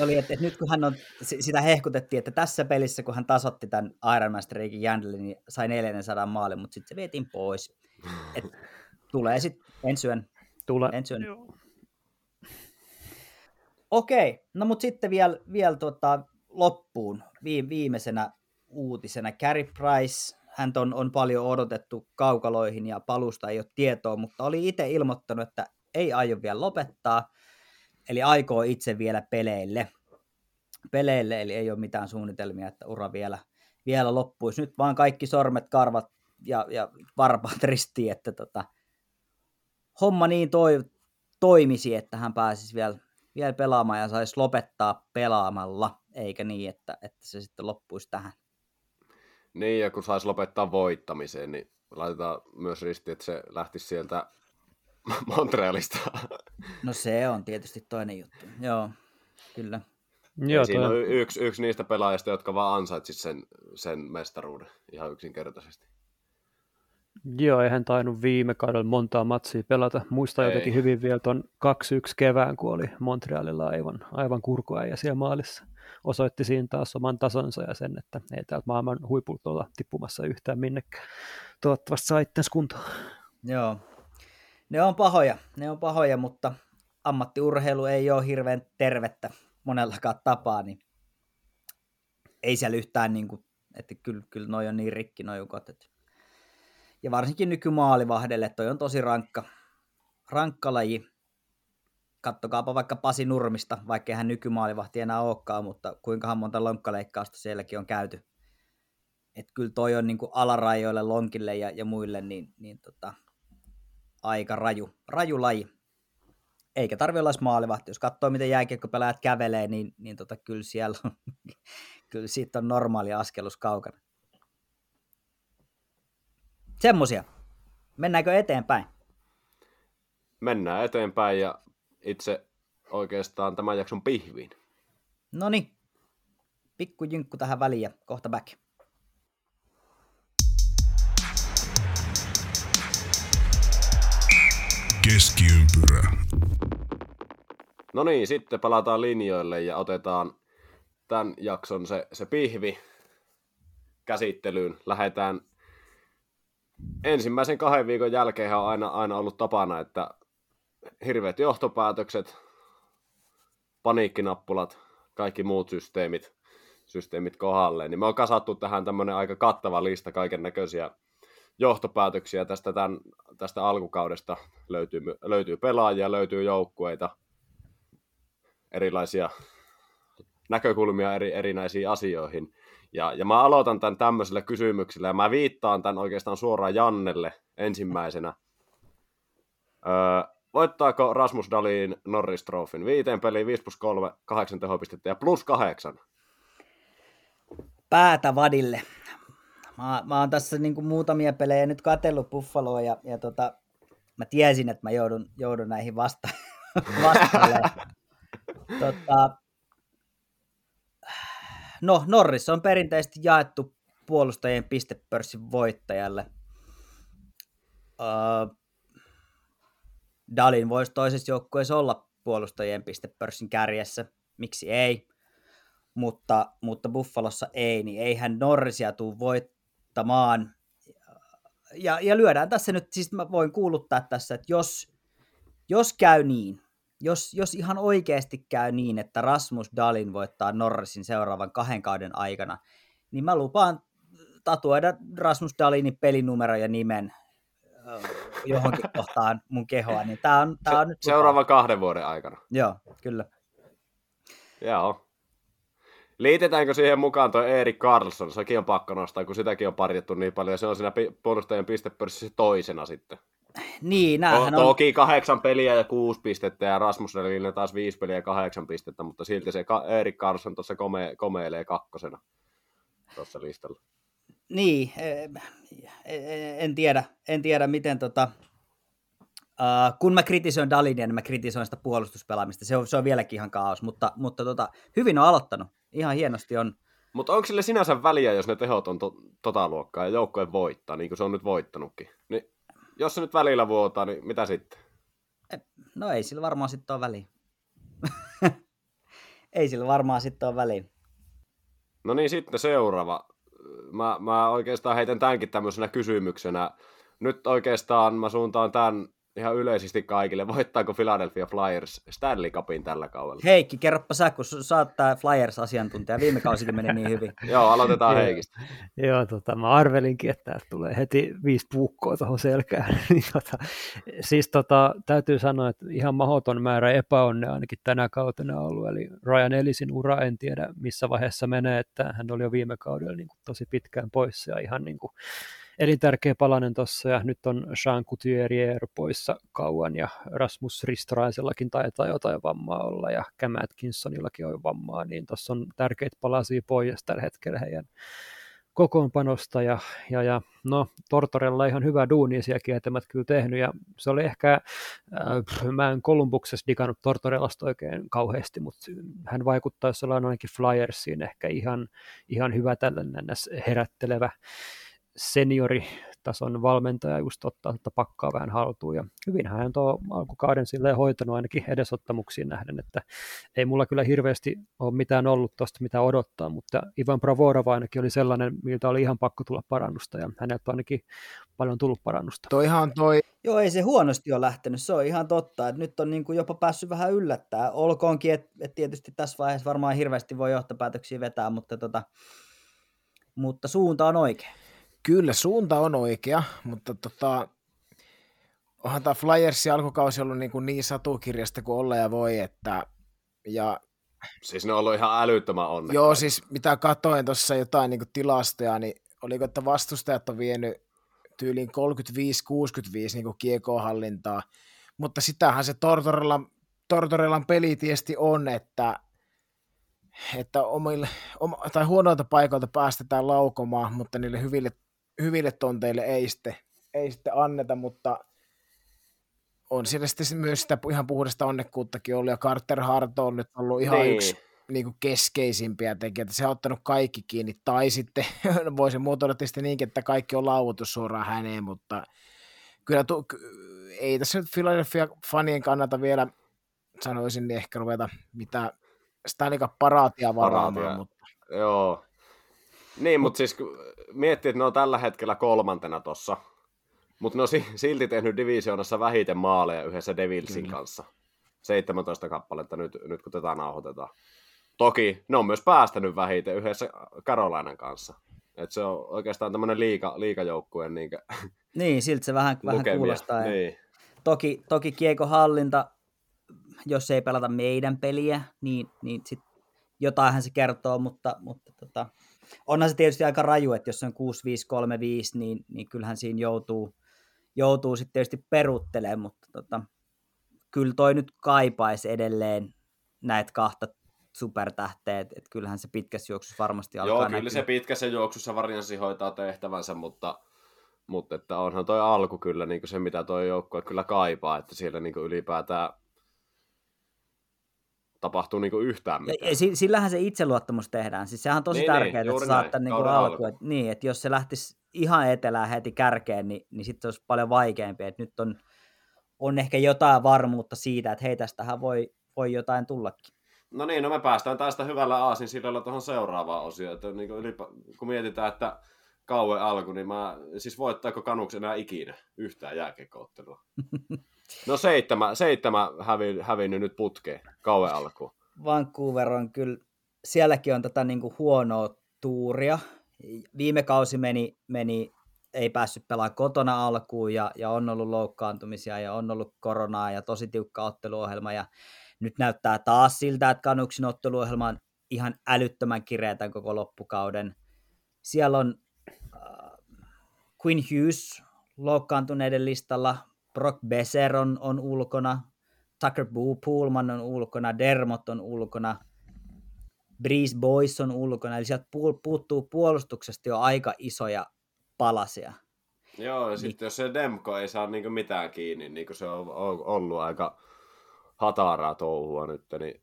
oli, että, että, nyt kun hän on, sitä hehkutettiin, että tässä pelissä, kun hän tasotti tämän Ironman Streakin Jandlin, niin sai 400 maalin, mutta sitten se vietiin pois. Et, tulee sitten ensi yön. Tulee. Ensi yön. Okei, no mutta sitten vielä, vielä tuota, loppuun viimeisenä uutisena Carey Price. Hän on, on paljon odotettu kaukaloihin ja palusta ei ole tietoa, mutta oli itse ilmoittanut, että ei aio vielä lopettaa, eli aikoo itse vielä peleille. Peleille, eli ei ole mitään suunnitelmia, että ura vielä, vielä loppuisi. Nyt vaan kaikki sormet, karvat ja, ja varpaat ristiin, että tota, homma niin toi, toimisi, että hän pääsisi vielä, vielä pelaamaan ja saisi lopettaa pelaamalla, eikä niin, että, että se sitten loppuisi tähän. Niin, ja kun saisi lopettaa voittamiseen, niin laitetaan myös risti, että se lähtisi sieltä Montrealista. No se on tietysti toinen juttu. Joo, kyllä. Joo, siinä toi... on yksi, yksi niistä pelaajista, jotka vaan ansaitsit sen, sen mestaruuden ihan yksinkertaisesti. Joo, eihän tainnut viime kaudella montaa matsia pelata. Muista ei. jotenkin hyvin vielä tuon 2-1 kevään, kun oli Montrealilla aivan, aivan ja siellä maalissa. Osoitti siinä taas oman tasonsa ja sen, että ei täältä maailman huipulta olla tippumassa yhtään minnekään. Toivottavasti saa itsensä kuntoon. Joo, ne on pahoja, ne on pahoja, mutta ammattiurheilu ei ole hirveän tervettä monellakaan tapaa, niin ei siellä yhtään, niin kuin, että kyllä, kyllä noi on niin rikki noi ukot. Että. Ja varsinkin nykymaalivahdelle toi on tosi rankka, rankka laji. Kattokaapa vaikka Pasi Nurmista, vaikka hän nykymaalivahti enää olekaan, mutta kuinkahan monta lonkkaleikkausta sielläkin on käyty. Että kyllä toi on niin alarajoille, lonkille ja, ja muille, niin, niin tota, aika raju, raju laji. Eikä tarvi olla maalivahti. Jos katsoo, miten jääkiekkopelaajat kävelee, niin, niin tota, kyllä siellä on, kyllä siitä on normaali askelus kaukana. Semmosia. Mennäänkö eteenpäin? Mennään eteenpäin ja itse oikeastaan tämän jakson pihviin. No niin. Pikku jynkku tähän väliin ja kohta back. Keskiympyrä. No niin, sitten palataan linjoille ja otetaan tämän jakson se, se pihvi käsittelyyn. Lähdetään ensimmäisen kahden viikon jälkeen on aina, aina ollut tapana, että hirveät johtopäätökset, paniikkinappulat, kaikki muut systeemit, systeemit kohdalleen. Niin me on kasattu tähän tämmöinen aika kattava lista kaiken näköisiä johtopäätöksiä tästä, tämän, tästä alkukaudesta. Löytyy, löytyy pelaajia, löytyy joukkueita, erilaisia näkökulmia eri, erinäisiin asioihin. Ja, ja mä aloitan tämän tämmöisellä kysymyksellä, ja mä viittaan tämän oikeastaan suoraan Jannelle ensimmäisenä. Öö, voittaako Rasmus Dalin Norris Trophyn? Viiteen peliin 5 plus 3, 8 tehopistettä ja plus 8. Päätä vadille. Mä, mä oon tässä niin kuin muutamia pelejä nyt katsellut Buffaloa ja, ja tota, mä tiesin, että mä joudun, joudun näihin vasta, vastailemaan. tota, no, Norris on perinteisesti jaettu puolustajien pistepörssin voittajalle. Uh, Dalin voisi toisessa joukkueessa olla puolustajien pistepörssin kärjessä, miksi ei, mutta, mutta Buffalossa ei, niin eihän Norrisia voit, voittamaan. Ja, ja lyödään tässä nyt, siis mä voin kuuluttaa tässä, että jos, jos käy niin, jos, jos ihan oikeasti käy niin, että Rasmus Dalin voittaa Norrisin seuraavan kahden kauden aikana, niin mä lupaan tatuoida Rasmus Dalinin pelinumero ja nimen johonkin kohtaan mun kehoa, niin tää on, tää on Se, nyt Seuraavan kahden vuoden aikana. Joo, kyllä. Joo. Liitetäänkö siihen mukaan tuo Erik Karlsson? Sekin on pakko nostaa, kun sitäkin on parjattu niin paljon. Se on siinä puolustajien pistepörssissä toisena sitten. Niin, näähän on... Toki kahdeksan peliä ja kuusi pistettä ja Rasmus Relille taas viisi peliä ja kahdeksan pistettä, mutta silti se Erik Karlsson tuossa kome- komeilee kakkosena tuossa listalla. Niin, e, e, en tiedä, en tiedä miten tota, Uh, kun mä kritisoin Dalinia, niin mä kritisoin sitä puolustuspelaamista. Se on, se on vieläkin ihan kaos, mutta, mutta tota, hyvin on aloittanut. Ihan hienosti on. Mutta onko sille sinänsä väliä, jos ne tehot on to, tota luokkaa ja joukkojen voittaa, niin kuin se on nyt voittanutkin? Niin, jos se nyt välillä vuotaa, niin mitä sitten? No ei sillä varmaan sitten ole väliä. ei sillä varmaan sitten ole väliä. No niin, sitten seuraava. Mä, mä oikeastaan heitän tämänkin tämmöisenä kysymyksenä. Nyt oikeastaan mä suuntaan tämän ihan yleisesti kaikille, voittaako Philadelphia Flyers Stanley Cupin tällä kaudella? Heikki, kerropa sä, kun sä oot tää Flyers-asiantuntija. Viime kausikin meni niin hyvin. Joo, aloitetaan Heikistä. Joo, tota, mä arvelinkin, että täältä tulee heti viisi puukkoa tuohon selkään. Niin tota, siis tota, täytyy sanoa, että ihan mahdoton määrä epäonnea ainakin tänä kautena ollut. Eli Ryan Ellisin ura en tiedä missä vaiheessa menee, että hän oli jo viime kaudella niin kuin, tosi pitkään poissa ja ihan niin kuin, elintärkeä palanen tuossa ja nyt on Jean Couturier poissa kauan ja Rasmus Ristoraisellakin taitaa jotain vammaa olla ja Cam Atkinsonillakin on vammaa, niin tuossa on tärkeitä palasia pois tällä hetkellä heidän kokoonpanosta ja, ja, ja no Tortorella ihan hyvä duuni siellä kietämät kyllä tehnyt ja se oli ehkä, äh, mä en Kolumbuksessa digannut Tortorellasta oikein kauheasti, mutta hän vaikuttaa, ollaan ainakin Flyersiin ehkä ihan, ihan hyvä tällainen herättelevä senioritason valmentaja just ottaa että pakkaa vähän haltuun. Ja hyvin hän tuo alkukauden silleen hoitanut ainakin edesottamuksiin nähden, että ei mulla kyllä hirveästi ole mitään ollut tuosta mitä odottaa, mutta Ivan Pravorova ainakin oli sellainen, miltä oli ihan pakko tulla parannusta ja häneltä on ainakin paljon tullut parannusta. Toihan toi... Joo, ei se huonosti ole lähtenyt, se on ihan totta, että nyt on niin kuin jopa päässyt vähän yllättää. Olkoonkin, että, että tietysti tässä vaiheessa varmaan hirveästi voi johtopäätöksiä vetää, mutta, tota, mutta suunta on oikein. Kyllä, suunta on oikea, mutta tota, onhan tämä Flyersin alkukausi ollut niin, kuin niin satukirjasta kuin olla ja voi, että ja Siis ne on ollut ihan älyttömän onnekkaita. Joo, siis mitä katoin tuossa jotain niin tilastoja, niin oliko, että vastustajat on vienyt tyyliin 35-65 niin kiekohallintaa, mutta sitähän se Tortorellan, Tortorellan pelitiesti on, että että omille, oma, tai huonoilta paikoilta päästetään laukomaan, mutta niille hyville hyville tonteille ei sitten, ei sitten anneta, mutta on siellä sitten myös sitä ihan puhdasta onnekkuuttakin ollut, ja Carter Hart on nyt ollut ihan niin. yksi niin kuin keskeisimpiä tekijöitä. Se on ottanut kaikki kiinni, tai sitten voisi muotoilla tietysti niinkin, että kaikki on lauvutus suoraan häneen, mutta kyllä tu- ei tässä nyt Philadelphia fanien kannalta vielä sanoisin, niin ehkä ruveta mitä Stanley paraatia varaamaan. Mutta... Joo. Niin, mutta siis miettii, että ne on tällä hetkellä kolmantena tossa, mutta ne on silti tehnyt divisioonassa vähiten maaleja yhdessä Devilsin Kyllä. kanssa. 17 kappaletta nyt, nyt kun tätä nauhoitetaan. Toki ne on myös päästänyt vähiten yhdessä Karolainan kanssa. Et se on oikeastaan tämmöinen liika, liikajoukkueen niin, niin, siltä se vähän, vähän kuulostaa. Niin. Toki, toki kiekko hallinta, jos ei pelata meidän peliä, niin, niin sit jotainhan se kertoo, mutta, mutta tota, onhan se tietysti aika raju, että jos on 6-5-3-5, niin, niin kyllähän siinä joutuu, joutuu sitten tietysti peruuttelemaan, mutta tota, kyllä toi nyt kaipaisi edelleen näitä kahta supertähteä, että kyllähän se pitkässä juoksussa varmasti alkaa Joo, kyllä näkyä. se pitkässä juoksussa varianssi hoitaa tehtävänsä, mutta, mutta että onhan toi alku kyllä niin se, mitä toi joukkue kyllä kaipaa, että siellä niin ylipäätään tapahtuu niinku yhtään mitään. Ja, sillähän se itseluottamus tehdään. Siis sehän on tosi niin, niin tärkeää, niin, että saattaa niinku alku. Että, niin, että jos se lähtisi ihan etelään heti kärkeen, niin, niin sitten se olisi paljon vaikeampi. Että nyt on, on ehkä jotain varmuutta siitä, että hei, tästähän voi, voi jotain tullakin. No niin, no me päästään tästä hyvällä aasin sillä tuohon seuraavaan osioon. Että niin kuin ylipä, kun mietitään, että kauan alku, niin mä, siis voittaako Kanuks enää ikinä yhtään jääkekoottelua? No seitsemän, seitsemän hävi, hävinnyt nyt putkeen kauan alkuun. Vancouver on kyllä, sielläkin on tätä niin kuin huonoa tuuria. Viime kausi meni, meni ei päässyt pelaamaan kotona alkuun ja, ja on ollut loukkaantumisia ja on ollut koronaa ja tosi tiukka otteluohjelma ja nyt näyttää taas siltä, että Kanuksin otteluohjelma on ihan älyttömän kireä tämän koko loppukauden. Siellä on äh, Quinn Hughes loukkaantuneiden listalla, Brock Besser on, on ulkona, Tucker Pullman on ulkona, Dermot on ulkona, Breeze Boys on ulkona, eli sieltä puuttuu puolustuksesta jo aika isoja palasia. Joo, ja niin. sitten jos se Demko ei saa niinku mitään kiinni, niin kuin se on ollut aika hataraa touhua nyt, niin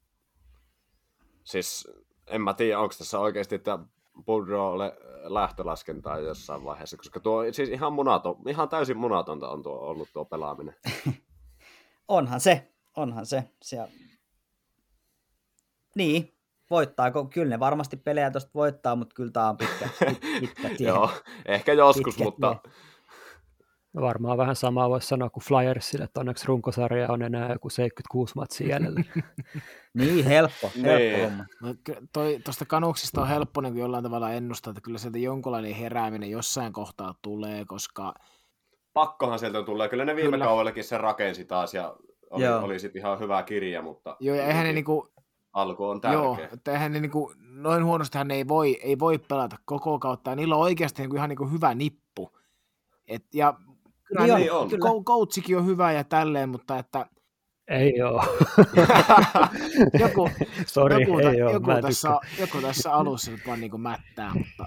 siis en mä tiedä, onko tässä oikeasti että Budrolle lähtölaskentaa jossain vaiheessa, koska tuo siis ihan, munaton, ihan täysin munatonta on tuo ollut tuo pelaaminen. onhan se, onhan se. Siellä... Niin, voittaako? Kyllä ne varmasti pelejä tuosta voittaa, mutta kyllä tämä on pitkä, pitkä tie. Joo, ehkä joskus, pitkä mutta... Tie. Varmaan vähän samaa voisi sanoa kuin Flyersille, että onneksi runkosarja on enää joku 76 matsia jäljellä. niin, helppo. helppo niin. no, Tuosta kanuksista on helppo niin jollain tavalla ennustaa, että kyllä sieltä jonkunlainen herääminen jossain kohtaa tulee, koska... Pakkohan sieltä tulee. Kyllä ne viime kyllä. kaudellakin se rakensi taas ja oli, oli sitten ihan hyvä kirja, mutta... Joo, ja eihän ne niinku, alku on tärkeä. Joo, että eihän ne niinku, noin huonosti hän ei voi, ei voi pelata koko kautta, ja niillä on oikeasti niinku ihan niinku hyvä nippu. Et, ja kyllä, niin on, kyllä. Coachikin on hyvä ja tälleen, mutta että ei oo. joku, Sorry, joku, ei joku, joku, tässä, joku tässä alussa vaan niinku mättää, mutta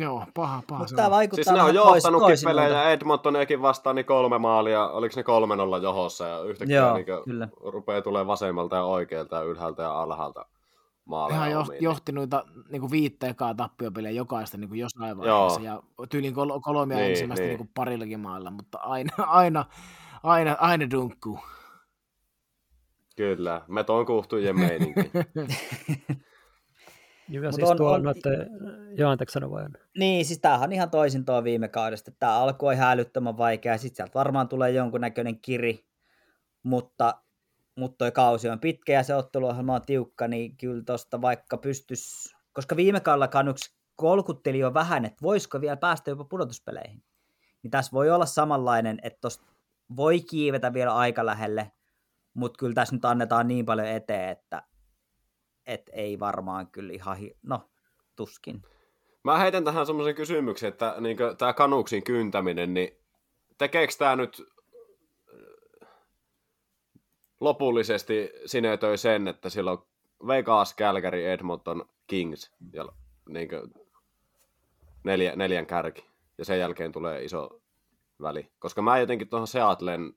Joo, paha, paha. Mutta tämä vaikuttaa siis ne on johtanutkin pelejä Edmontoniakin vastaan niin kolme maalia, oliko ne kolme nolla johossa ja yhtäkkiä Joo, niin kyllä. rupeaa tulee vasemmalta ja oikealta ja ylhäältä ja alhaalta maaleja. Ihan jo, johti noita niin viittä ekaa tappiopelejä jokaista niin kuin jossain vaiheessa Joo. ja tyyliin kol- kolmia niin, ensimmäistä niin. Niin parillakin maalla, mutta aina, aina, aina, aina dunkkuu. Kyllä, me tuon kuhtujen meininki. Niin, ja siis on, tuo on, noitte, joo, anteeksi vai Niin, siis tämähän on ihan toisin tuo viime kaudesta. Tämä alku on ihan älyttömän vaikea, sitten sieltä varmaan tulee jonkunnäköinen kiri, mutta, mutta tuo kausi on pitkä ja se otteluohjelma on tiukka, niin kyllä tuosta vaikka pystys, koska viime kaudella Kanuks kolkutteli jo vähän, että voisiko vielä päästä jopa pudotuspeleihin. Niin tässä voi olla samanlainen, että tuosta voi kiivetä vielä aika lähelle, mutta kyllä tässä nyt annetaan niin paljon eteen, että et ei varmaan kyllä ihan, hi- no tuskin. Mä heitän tähän semmoisen kysymyksen, että niin tämä kanuksin kyntäminen, niin tekeekö tämä nyt lopullisesti sinetöi sen, että silloin Vegas, Calgary, Edmonton, Kings ja niin neljä, neljän kärki. Ja sen jälkeen tulee iso väli. Koska mä jotenkin tuohon Seattlen,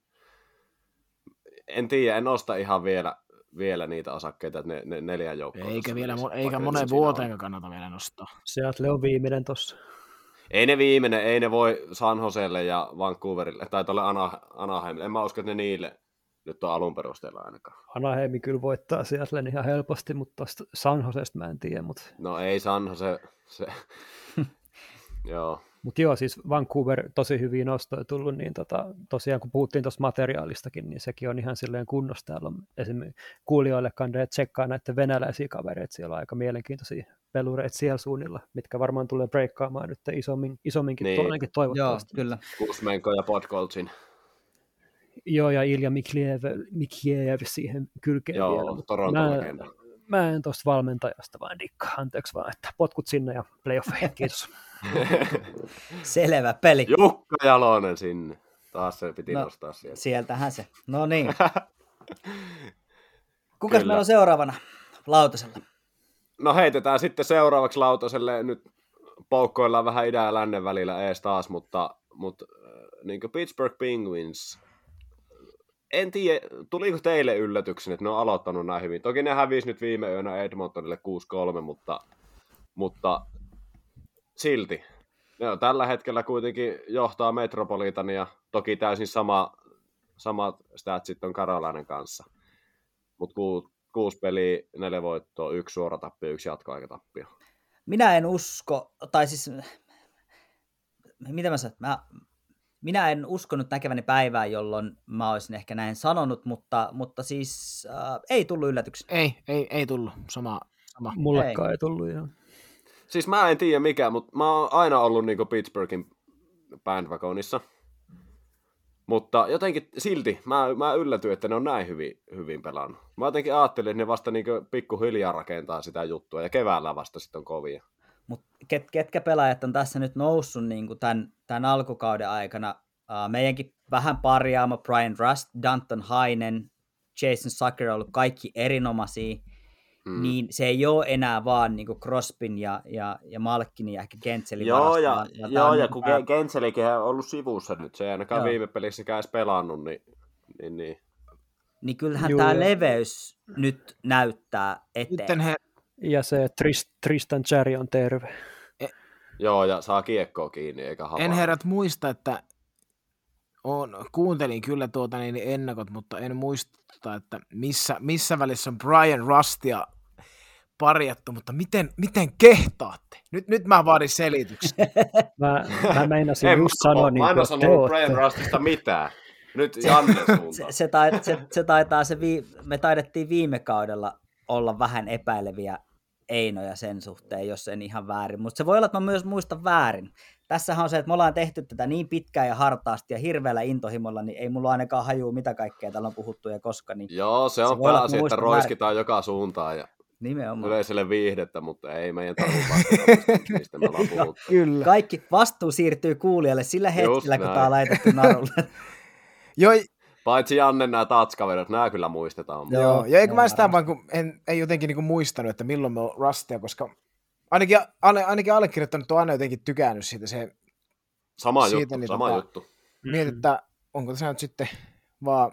en tiedä, en osta ihan vielä vielä niitä osakkeita, että ne, ne neljä joukkoa. Eikä, vielä, eikä monen vuoteen kannata vielä nostaa. Seattle on viimeinen tossa. Ei ne viimeinen, ei ne voi San Joselle ja Vancouverille, tai tuolle Anaheimille. En mä usko, että ne niille nyt on alun perusteella ainakaan. Anaheimi kyllä voittaa Seattlen ihan helposti, mutta tuosta San Josesta mä en tiedä. Mutta... No ei San Jose, se... Joo. Mutta joo, siis Vancouver tosi hyvin nostoja tullut, niin tota, tosiaan kun puhuttiin tuosta materiaalistakin, niin sekin on ihan silleen kunnossa. Täällä on esimerkiksi kuulijoille kandeet tsekkaa näiden venäläisiä kavereita, siellä on aika mielenkiintoisia pelureita siellä suunnilla, mitkä varmaan tulee breikkaamaan nyt isommin, isomminkin niin. ainakin toivottavasti. Joo, kyllä. Kusmenko ja Podkoltsin. Joo, ja Ilja Mikliev, Mikliev siihen kylkeen Joo, vielä. Toronto mä en tuosta valmentajasta vaan dikkaa, anteeksi vaan, että potkut sinne ja playoffeihin, kiitos. Selvä peli. Jukka Jalonen sinne. Taas se piti no, nostaa sieltä. Sieltähän se. No niin. Kukas meillä on seuraavana lautasella? No heitetään sitten seuraavaksi lautaselle. Nyt poukkoillaan vähän idän ja lännen välillä ees taas, mutta, mutta äh, niin Pittsburgh Penguins en tiedä, tuliko teille yllätyksen, että ne on aloittanut näin hyvin. Toki ne hävisi nyt viime yönä Edmontonille 6-3, mutta, mutta silti. Ne on tällä hetkellä kuitenkin johtaa Metropolitania, toki täysin sama, samat statsit on Karolainen kanssa. Mutta ku, kuusi peliä, neljä voittoa, yksi suora tappio, yksi jatkoaikatappio. Minä en usko, tai siis, mitä mä sanon, mä, minä en uskonut näkeväni päivää, jolloin mä olisin ehkä näin sanonut, mutta, mutta siis äh, ei tullut yllätyksiä. Ei, ei, ei tullut. Sama, sama. Mullekaan ei. ei tullut, joo. Siis mä en tiedä mikä, mutta mä oon aina ollut niinku Pittsburghin bandwagonissa. Mutta jotenkin silti mä, mä yllätyin, että ne on näin hyvin, hyvin pelannut. Mä jotenkin ajattelin, että ne vasta niin pikkuhiljaa rakentaa sitä juttua ja keväällä vasta sitten on kovia. Mutta ket, ketkä pelaajat on tässä nyt noussut niin kuin tämän, tämän alkukauden aikana? Uh, meidänkin vähän parjaama Brian Rust, Danton Hainen, Jason Sucker on ollut kaikki erinomaisia. Mm. niin se ei ole enää vaan niin Crospin ja, ja, ja Malkin ja ehkä Gentzelin Joo, ja, ja, joo, ja kun pää... Gentselikin on ollut sivussa nyt, se ei ainakaan joo. viime pelissä edes pelannut, niin, niin, niin. niin kyllähän tämä leveys nyt näyttää eteen. he... Ja se Trist, Tristan Cherry on terve. E... Joo, ja saa kiekkoa kiinni, eikä havaa. En herrat muista, että on, kuuntelin kyllä tuota niin ennakot, mutta en muista, että missä, missä välissä on Brian Rustia parjattu, mutta miten, miten kehtaatte? Nyt, nyt mä vaadin selityksen. mä, mä meinasin en, just sanoa, niin Mä en ole sanonut Brian Rustista mitään. Nyt Janne se, se, tait, se, se, taitaa, se vii, me taidettiin viime kaudella olla vähän epäileviä Einoja sen suhteen, jos en ihan väärin. Mutta se voi olla, että mä myös muistan väärin tässähän on se, että me ollaan tehty tätä niin pitkään ja hartaasti ja hirveällä intohimolla, niin ei mulla ainakaan hajuu, mitä kaikkea täällä on puhuttu ja koska. Niin Joo, se on se pääasia, että, että roiskitaan väärin. joka suuntaan ja Nimenomaan. yleiselle viihdettä, mutta ei meidän tarvitse mistä me ollaan puhuttu. Kyllä. Kaikki vastuu siirtyy kuulijalle sillä hetkellä, kun tämä on laitettu narulle. Joo, Paitsi Janne nämä tatskaverit, nämä kyllä muistetaan. Joo, ja eikö mä sitä vaan, kun en, en jotenkin niin muistanut, että milloin me on Rustia, koska ainakin, ainakin allekirjoittanut on aina jotenkin tykännyt siitä. Se, sama siitä, juttu, niin sama tota, juttu. Mietit, että onko tässä nyt sitten vaan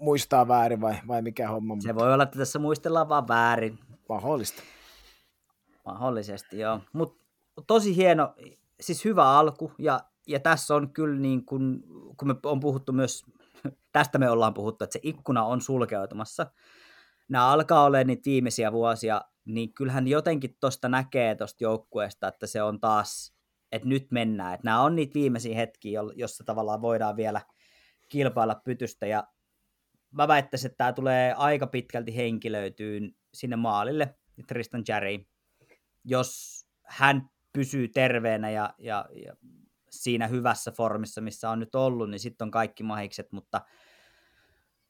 muistaa väärin vai, vai mikä homma. Se mutta... voi olla, että tässä muistellaan vaan väärin. Mahdollista. Mahdollisesti, joo. Mutta tosi hieno, siis hyvä alku, ja, ja tässä on kyllä niin kuin, kun me on puhuttu myös, tästä me ollaan puhuttu, että se ikkuna on sulkeutumassa. Nämä alkaa olemaan niitä viimeisiä vuosia niin kyllähän jotenkin tuosta näkee tuosta joukkueesta, että se on taas, että nyt mennään. Että nämä on niitä viimeisiä hetkiä, jossa tavallaan voidaan vielä kilpailla pytystä. Ja mä väittäisin, että tämä tulee aika pitkälti henkilöityyn sinne maalille, Tristan Jarry, jos hän pysyy terveenä ja, ja, ja siinä hyvässä formissa, missä on nyt ollut, niin sitten on kaikki mahikset, mutta –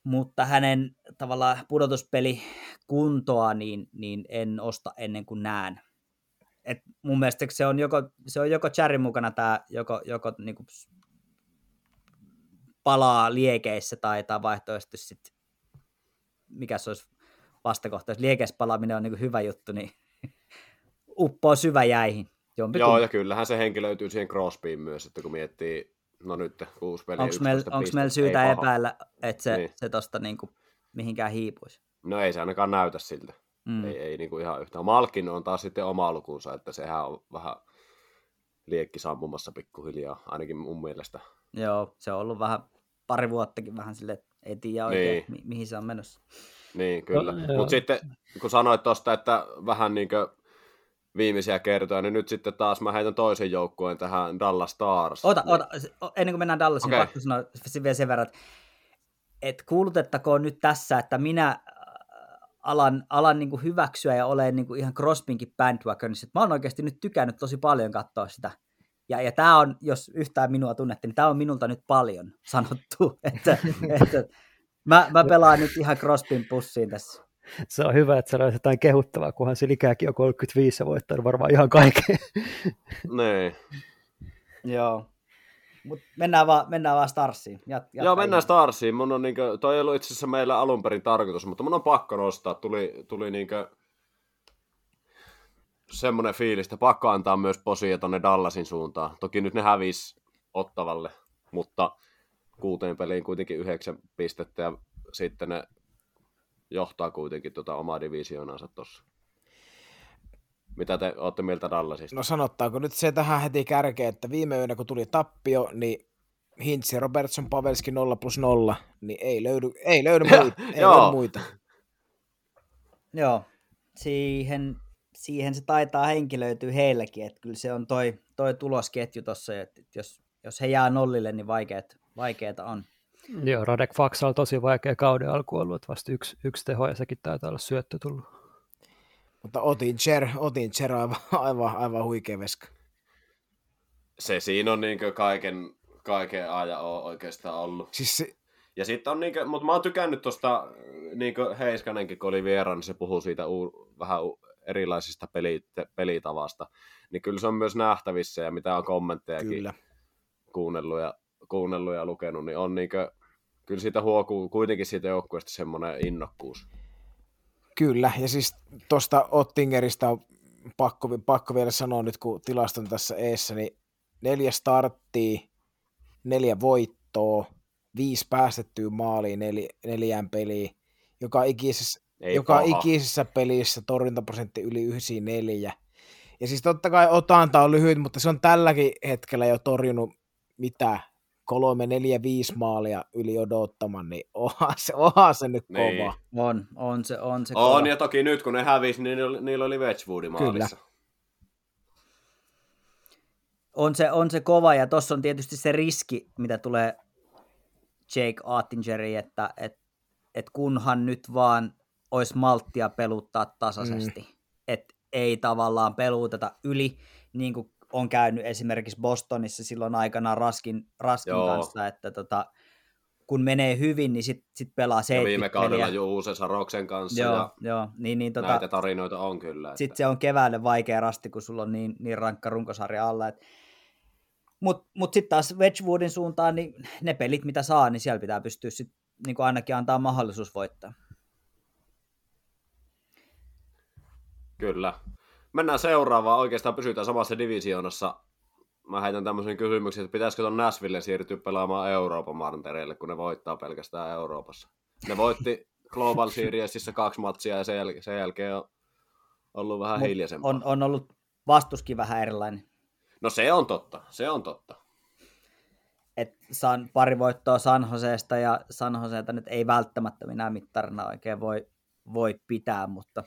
mutta hänen tavallaan pudotuspeli kuntoa niin, niin en osta ennen kuin näen. Et mun mielestä se on joko, se on joko Charin mukana tämä, joko, joko niin kuin palaa liekeissä tai, tai vaihtoehtoisesti sitten, mikä se olisi vastakohta, jos liekeissä palaaminen on niin hyvä juttu, niin uppoo syvä jäihin. Jompi Joo, ja kyllähän se henki löytyy siihen Crosbyin myös, että kun miettii no nyt kuusi peliä. Onko meillä meil syytä epäillä, että se, niin. se tosta niinku mihinkään hiipuisi? No ei se ainakaan näytä siltä. Mm. Ei, ei niinku ihan yhtään. Malkin on taas sitten oma lukunsa, että sehän on vähän liekki sampumassa pikkuhiljaa, ainakin mun mielestä. Joo, se on ollut vähän pari vuottakin vähän sille, että ei tiedä oikein, niin. mi- mihin se on menossa. Niin, kyllä. No, Mutta sitten kun sanoit tuosta, että vähän niin kuin viimeisiä kertoja, niin nyt sitten taas mä heitän toisen joukkueen tähän Dallas Stars. Ota, ota, ennen kuin mennään Dallasin, okay. pakko sanoa vielä sen verran, että et kuulutettakoon nyt tässä, että minä äh, alan, alan niin kuin hyväksyä ja olen niin kuin ihan Crospinkin bandwagonissa. Mä oon oikeasti nyt tykännyt tosi paljon katsoa sitä. Ja, ja tämä on, jos yhtään minua tunnette, niin tämä on minulta nyt paljon sanottu. että, että mä, mä pelaan nyt ihan Crospin pussiin tässä se on hyvä, että se on jotain kehuttavaa, kunhan se ikääkin on 35 ja voittanut varmaan ihan kaiken. niin. Joo. Mut mennään vaan, mennään vaan Starsiin. Jat, Joo, mennään. Starsiin. Mun on niinkö, toi ei ollut itse asiassa meillä alun perin tarkoitus, mutta mun on pakko nostaa. Tuli, tuli niinkö semmoinen fiilis, että pakko antaa myös posia tonne Dallasin suuntaan. Toki nyt ne hävis Ottavalle, mutta kuuteen peliin kuitenkin yhdeksän pistettä ja sitten ne johtaa kuitenkin tuota omaa divisioonansa tuossa. Mitä te olette mieltä Dallasista? No sanottaako nyt se tähän heti kärkeen, että viime yönä kun tuli tappio, niin Hintz ja Robertson Pavelski 0 plus 0, niin ei löydy, ei löydy muita. ei löydy muita. Joo, siihen, siihen se taitaa henkilöityä heilläkin, että kyllä se on toi, toi tulosketju tuossa, että jos jos he jää nollille, niin vaikeat, vaikeita on. Joo, Radek Faksa on tosi vaikea kauden alku ollut, että vasta yksi, yksi teho ja sekin taitaa olla syöttö tullut. Mutta otin Cher, otin Cher aivan, aivan, aivan huikea veska. Se siinä on niin kaiken, kaiken ajan on oikeastaan ollut. Siis se... Ja sitten on niin kuin, mutta mä oon tykännyt tuosta, niin kuin Heiskanenkin, kun oli vieraan, niin se puhuu siitä uu, vähän erilaisista peli, pelitavasta. Niin kyllä se on myös nähtävissä ja mitä on kommenttejakin kyllä. kuunnellut ja, kuunnellut ja lukenut, niin on niin kuin, kyllä siitä huokuu kuitenkin siitä joukkueesta semmoinen innokkuus. Kyllä, ja siis tuosta Ottingerista on pakko, pakko vielä sanoa nyt, kun tilaston tässä eessä, niin neljä starttia, neljä voittoa, viisi päästettyä maaliin nel, neljään peliin, joka ikisessä, joka ikisessä pelissä torjuntaprosentti yli 94. Ja siis totta kai otanta on lyhyt, mutta se on tälläkin hetkellä jo torjunut mitä kolme, neljä, viisi maalia yli odottaman, niin onhan se, onhan se nyt niin. kova. On, on se, on se On, kova. ja toki nyt kun ne hävisi, niin niillä, niillä oli Wedgwoodi maalissa. Kyllä. On se, on se kova, ja tuossa on tietysti se riski, mitä tulee Jake Attingeriin, että et, et kunhan nyt vaan olisi malttia peluttaa tasaisesti, mm. että ei tavallaan peluuteta yli, niin kuin on käynyt esimerkiksi Bostonissa silloin aikana Raskin, Raskin kanssa, että tota, kun menee hyvin, niin sitten sit pelaa se. viime kaudella Juuse Saroksen kanssa. Joo, ja joo. Niin, niin, tota, näitä tarinoita on kyllä. Että... Sitten se on keväälle vaikea rasti, kun sulla on niin, niin rankka runkosarja alla. Että mutta mut sitten taas Wedgwoodin suuntaan, niin ne pelit, mitä saa, niin siellä pitää pystyä sit, niin ainakin antaa mahdollisuus voittaa. Kyllä. Mennään seuraavaan. Oikeastaan pysytään samassa divisioonassa. Mä heitän tämmöisen kysymyksen, että pitäisikö tuon Nashville siirtyä pelaamaan Euroopan mantereelle, kun ne voittaa pelkästään Euroopassa. Ne voitti Global Seriesissä kaksi matsia ja sen, jäl- sen jälkeen on ollut vähän hiljaisempaa. On, on ollut vastuskin vähän erilainen. No se on totta, se on totta. Et san, pari voittoa San Joseesta ja San Joseeta nyt ei välttämättä minä mittarina oikein voi, voi pitää, mutta...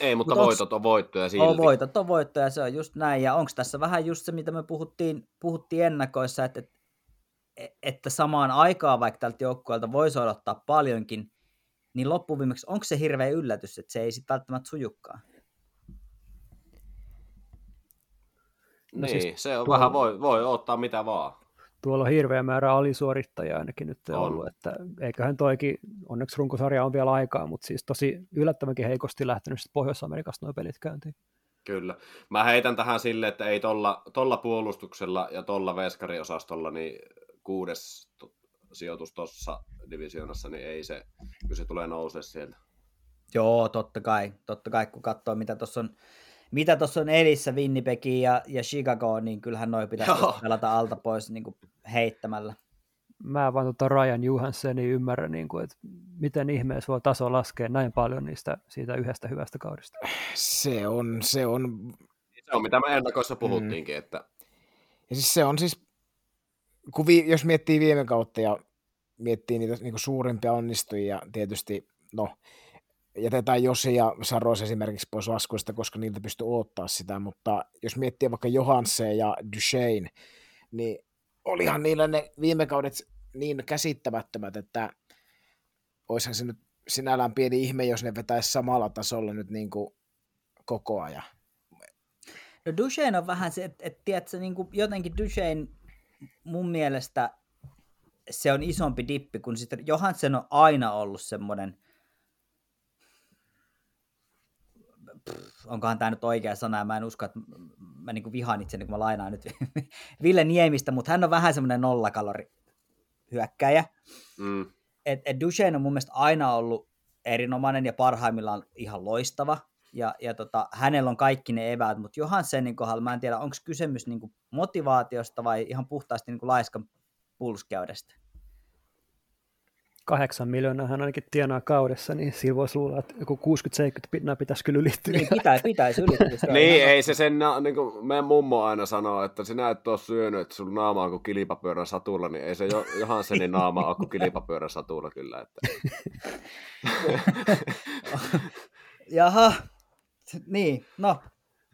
Ei, mutta Mut voitot on voittoja silti. On voitot on voittoja, se on just näin. Ja onko tässä vähän just se, mitä me puhuttiin, puhuttiin ennakoissa, että, että, samaan aikaan, vaikka tältä joukkueelta voisi odottaa paljonkin, niin loppuviimeksi onko se hirveä yllätys, että se ei sitten välttämättä sujukkaan? No niin, siis se on tuolla, vähän, voi, voi ottaa mitä vaan. Tuolla on hirveä määrä alisuorittajia ainakin nyt on. ollut, että eiköhän toikin, onneksi runkosarja on vielä aikaa, mutta siis tosi yllättävänkin heikosti lähtenyt Pohjois-Amerikasta nuo pelit käyntiin. Kyllä. Mä heitän tähän sille, että ei tolla, tolla puolustuksella ja tolla veskariosastolla niin kuudes sijoitus tuossa divisioonassa, niin ei se, kyllä se tulee nousee sieltä. Joo, totta kai. Totta kai, kun katsoo, mitä tuossa on mitä tuossa on edissä Winnipegiin ja, ja Chicago, niin kyllähän noi pitäisi pelata alta pois niin kuin heittämällä. Mä vaan tuota Ryan Johanssonin ymmärrän, niin kuin, että miten ihmeessä voi taso laskea näin paljon niistä, siitä yhdestä hyvästä kaudesta. Se on, se on... Se on, mitä me ennakoissa mm. puhuttiinkin. Mm. Että... Ja siis se on siis, kun vi, jos miettii viime kautta ja miettii niitä niin suurimpia onnistujia, tietysti, no, jätetään Josi ja Saros esimerkiksi pois laskuista, koska niiltä pystyy odottaa sitä, mutta jos miettii vaikka Johansen ja Duchesne, niin olihan niillä ne viime kaudet niin käsittämättömät, että olisihan se nyt sinällään pieni ihme, jos ne vetäisi samalla tasolla nyt niin kuin koko ajan. No Duchesne on vähän se, että, että tiedätkö, niin kuin jotenkin Duchesne mun mielestä se on isompi dippi, kun sitten Johansen on aina ollut semmoinen – pff, onkohan tämä nyt oikea sana, mä en usko, että mä niin vihaan itseni, kun mä lainaan nyt Ville Niemistä, mutta hän on vähän semmoinen nollakalori hyökkäjä. Mm. Et, et Duchesne on mun mielestä aina ollut erinomainen ja parhaimmillaan ihan loistava, ja, ja tota, hänellä on kaikki ne eväät, mutta Johansenin kohdalla mä en tiedä, onko kysymys niin motivaatiosta vai ihan puhtaasti niin laiskan pulskäydestä kahdeksan miljoonaa hän ainakin tienaa kaudessa, niin sillä voisi luulla, että joku 60-70 pinnaa pitäisi kyllä ylittyä. Niin, pitäisi, pitäisi ylittyä. niin, ei se sen, niin kuin meidän mummo aina sanoo, että sinä et ole syönyt, että sun naama on kuin kilipapyörän satulla, niin ei se Johansenin naama ole kuin kilipapyörän satulla kyllä. Että. Jaha, niin, no,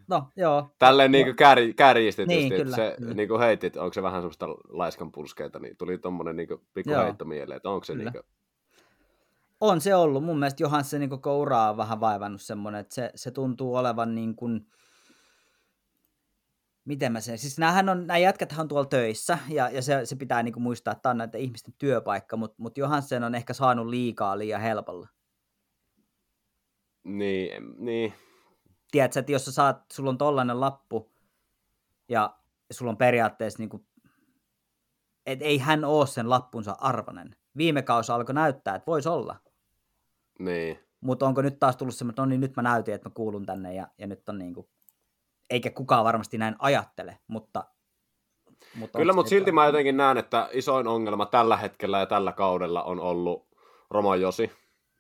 No, joo. Tälleen niin kuin kär, kärjistetysti, niin, että se kyllä. niin kuin heitit, onko se vähän semmoista laiskan pulskeita, niin tuli tuommoinen niin pikku joo. heitto mieleen, että onko se kyllä. niin kuin... On se ollut. Mun mielestä Johansson niin koko uraa on vähän vaivannut semmoinen, että se, se tuntuu olevan niin kuin, miten mä sen, siis näähän on, nämä jätkät on tuolla töissä, ja, ja se, se pitää niin kuin muistaa, että tämä on näiden ihmisten työpaikka, mutta mut Johansen on ehkä saanut liikaa liian helpolla. Niin, niin. Tiedätkö, että jos sä saat, sulla on tollainen lappu, ja sulla on periaatteessa niin kuin, että ei hän ole sen lappunsa arvonen. Viime kausi alkoi näyttää, että voisi olla. Niin. Mutta onko nyt taas tullut semmoinen, että no niin, nyt mä näytin, että mä kuulun tänne, ja, ja nyt on niin kuin, eikä kukaan varmasti näin ajattele, mutta... mutta Kyllä, mutta silti mä jotenkin näen, että isoin ongelma tällä hetkellä ja tällä kaudella on ollut Roman Josi.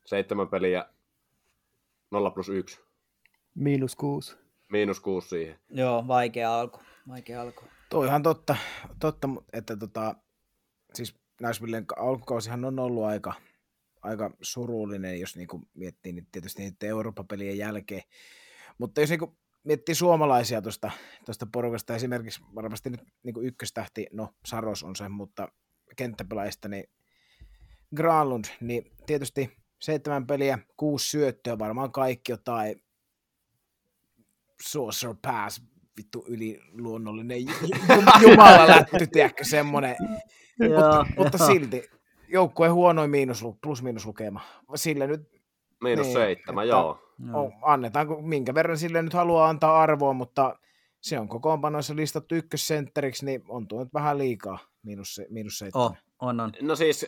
Seitsemän peliä, 0 plus 1. Miinus 6. Miinus 6 siihen. Joo, vaikea alku. Vaikea alku. Toi ihan totta, totta että tota, siis Nashvillen alkukausihan on ollut aika, aika surullinen, jos niinku miettii niin tietysti niiden Eurooppa-pelien jälkeen. Mutta jos niinku miettii suomalaisia tuosta tosta porukasta, esimerkiksi varmasti nyt niin ykköstähti, no Saros on se, mutta kenttäpelaajista, niin Granlund, niin tietysti seitsemän peliä, kuusi syöttöä, varmaan kaikki jotain Saucer Pass, vittu yliluonnollinen jumala lätty, tiedätkö, semmoinen. mutta, mutta silti joukkueen huonoin miinus, plus miinus lukema. Sille nyt... Miinus niin, seitsemän, joo No. Annetaanko, minkä verran sille nyt haluaa antaa arvoa, mutta se on kokoonpanoissa listattu ykkössentteriksi, niin on tuo nyt vähän liikaa, miinus, miinus seitsemän. Oh, on, on. No siis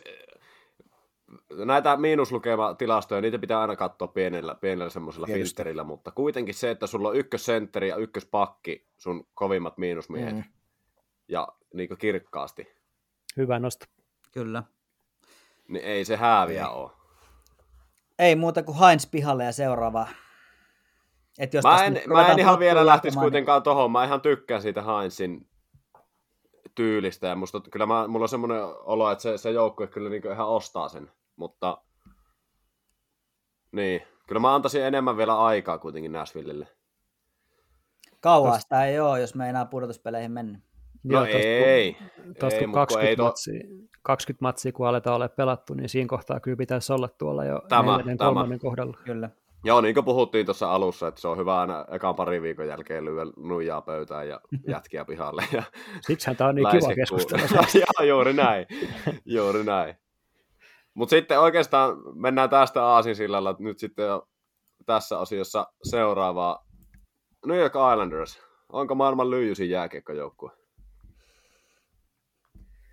näitä miinuslukema-tilastoja, niitä pitää aina katsoa pienellä, pienellä semmoisella filterillä, mutta kuitenkin se, että sulla on ykkössentteri ja ykköspakki sun kovimmat miinusmiehet, mm. ja niin kirkkaasti. Hyvä nosto. Kyllä. Niin ei se hääviä ei. ole. Ei muuta kuin Heinz pihalle ja seuraava. Et jos mä en, mä en ihan vielä lähtisi niin... kuitenkaan tohon. Mä ihan tykkään siitä Heinzin tyylistä. Ja musta, kyllä mä, mulla on semmoinen olo, että se, se joukkue kyllä niin ihan ostaa sen. Mutta niin, kyllä mä antaisin enemmän vielä aikaa kuitenkin Nashvillelle. Kauan Tost... sitä ei ole, jos me enää pudotuspeleihin mennä. No Joo, ei, tosta, ei, 20, ei matsia, 20 matsia, kun aletaan olla pelattu, niin siinä kohtaa kyllä pitäisi olla tuolla jo tämä, neljännen, tämä. kolmannen kohdalla. Kyllä. Joo, niin kuin puhuttiin tuossa alussa, että se on hyvä aina ekan parin viikon jälkeen lyödä nuijaa pöytään ja jätkiä pihalle. Ja Siksihän tämä on niin kiva keskustella. Joo, juuri näin. juuri näin. Mutta sitten oikeastaan mennään tästä aasinsillalla nyt sitten jo tässä asiassa seuraavaa. New York Islanders. Onko maailman lyijysin jääkiekkojoukkue?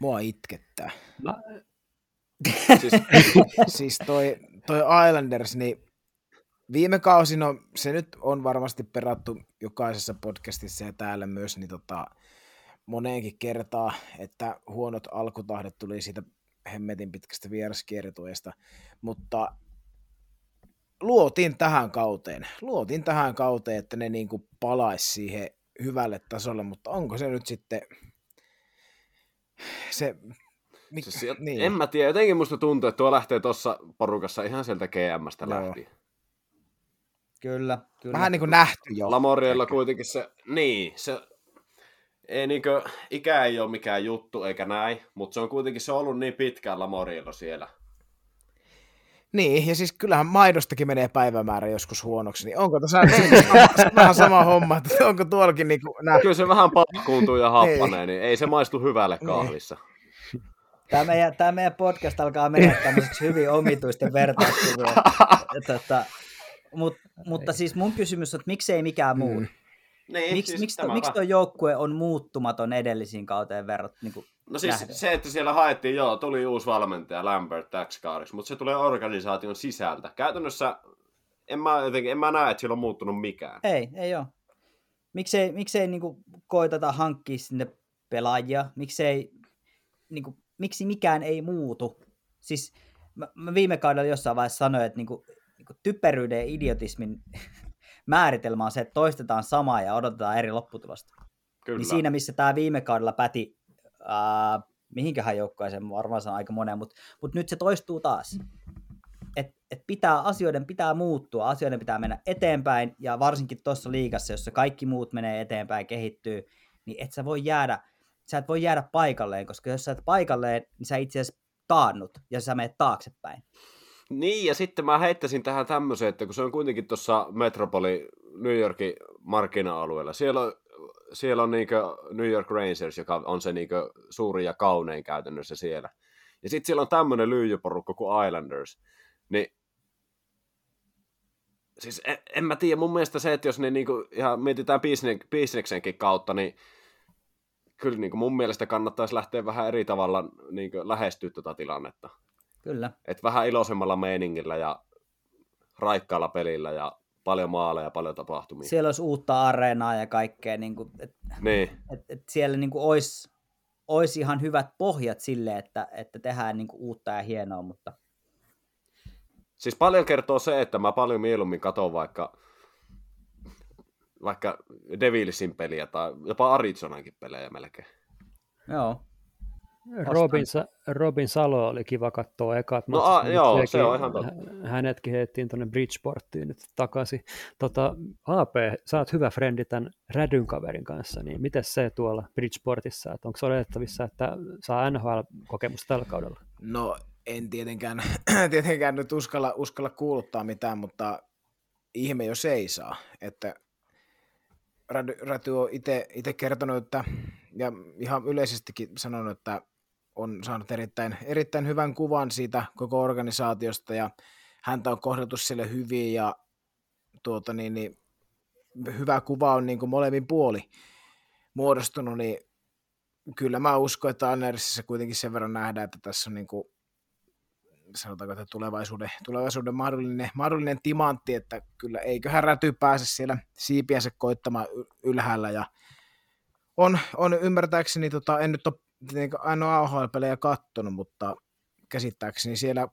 Mua itkettää. Mä... siis, siis toi, toi Islanders, niin viime kausi, no se nyt on varmasti perattu jokaisessa podcastissa ja täällä myös, niin tota, moneenkin kertaa, että huonot alkutahdet tuli siitä hemmetin pitkästä vieraskiertueesta, mutta luotiin tähän kauteen. Luotiin tähän kauteen, että ne niin palaisi siihen hyvälle tasolle, mutta onko se nyt sitten se... Mik, siis, niin. En mä tiedä, jotenkin musta tuntuu, että tuo lähtee tuossa porukassa ihan sieltä GMstä lähtien. Kyllä, kyllä. Vähän niin kuin nähty jo. Lamoriella kuitenkin se, niin, se, ei niin kuin, ikä ei ole mikään juttu eikä näin, mutta se on kuitenkin se on ollut niin pitkään Lamoriella siellä. Niin, ja siis kyllähän maidostakin menee päivämäärä joskus huonoksi, niin onko tässä vähän sama homma, että onko tuollakin niin kuin nähty? Kyllä se vähän pakkuuntuu ja happanee, niin ei se maistu hyvälle niin. kahvissa. Tämä meidän, tämä meidän podcast alkaa mennä tämmöiseksi hyvin omituisten vertauskuvien. tota, Mut, mutta siis mun kysymys on, että miksei mikään muu? Mm. Niin, Miks, siis miksi, to, miksi tuo joukkue on muuttumaton edellisiin kauteen verrattuna? Niin no siis nähden? se, että siellä haettiin, joo, tuli uusi valmentaja Lambert täksi mutta se tulee organisaation sisältä. Käytännössä en mä, jotenkin, en mä näe, että siellä on muuttunut mikään. Ei, ei ole. Miksei, miksei niin kuin, koiteta hankkia sinne pelaajia? Miksei, niin kuin, miksi mikään ei muutu? Siis mä, mä viime kaudella jossain vaiheessa sanoin, että niin kuin, niin kuin typeryyden ja idiotismin määritelmä on se, että toistetaan samaa ja odotetaan eri lopputulosta. Kyllä. Niin siinä, missä tämä viime kaudella päti, ää, mihinkähän joukkueeseen, varmaan se on aika monen, mutta, mutta nyt se toistuu taas. että et pitää, asioiden pitää muuttua, asioiden pitää mennä eteenpäin, ja varsinkin tuossa liigassa, jossa kaikki muut menee eteenpäin, kehittyy, niin et sä voi jäädä, sä et voi jäädä paikalleen, koska jos sä et paikalleen, niin sä itse asiassa taannut, ja sä menet taaksepäin. Niin, ja sitten mä heittäisin tähän tämmöisen, että kun se on kuitenkin tuossa Metropoli New Yorkin markkina-alueella, siellä on, siellä on niin New York Rangers, joka on se niin suuri ja kaunein käytännössä siellä. Ja sitten siellä on tämmöinen lyijyporukka kuin Islanders. Niin siis en, en mä tiedä, mun mielestä se, että jos ne niinku ihan mietitään bisnek, bisneksenkin kautta, niin kyllä niinku mun mielestä kannattaisi lähteä vähän eri tavalla niinku lähestyä tätä tilannetta. Kyllä. Et vähän iloisemmalla meiningillä ja raikkaalla pelillä ja paljon maaleja, paljon tapahtumia. Siellä olisi uutta areenaa ja kaikkea, niin kuin, et, niin. et, et siellä niin kuin olisi, olisi ihan hyvät pohjat sille, että, että tehdään niin kuin uutta ja hienoa, mutta Siis paljon kertoo se, että mä paljon mieluummin katon vaikka, vaikka Devilsin peliä tai jopa Arizonankin pelejä melkein. Joo. Robin, Robin Salo oli kiva katsoa ekat No a, joo, sekin, se on ihan totta. Hänetkin heittiin tuonne Bridgeportiin nyt takaisin. Tota, AP, sä oot hyvä frendi tämän Rädyn kaverin kanssa, niin miten se tuolla Bridgeportissa, että onko se oletettavissa, että saa NHL-kokemusta tällä kaudella? No en tietenkään, tietenkään nyt uskalla, uskalla kuuluttaa mitään, mutta ihme jos ei saa. Että Räty on itse kertonut, että, ja ihan yleisestikin sanonut, että on saanut erittäin, erittäin hyvän kuvan siitä koko organisaatiosta, ja häntä on kohdeltu sille hyvin, ja tuota, niin, niin, hyvä kuva on niin kuin molemmin puoli muodostunut, niin kyllä mä uskon, että Andersissa kuitenkin sen verran nähdään, että tässä on niin kuin sanotaanko, että tulevaisuuden, tulevaisuuden mahdollinen, mahdollinen timantti, että kyllä eiköhän räty pääse siellä siipiänsä koittamaan ylhäällä ja on, on ymmärtääkseni, tota, en nyt ole ainoa AHL-pelejä kattonut, mutta käsittääkseni siellä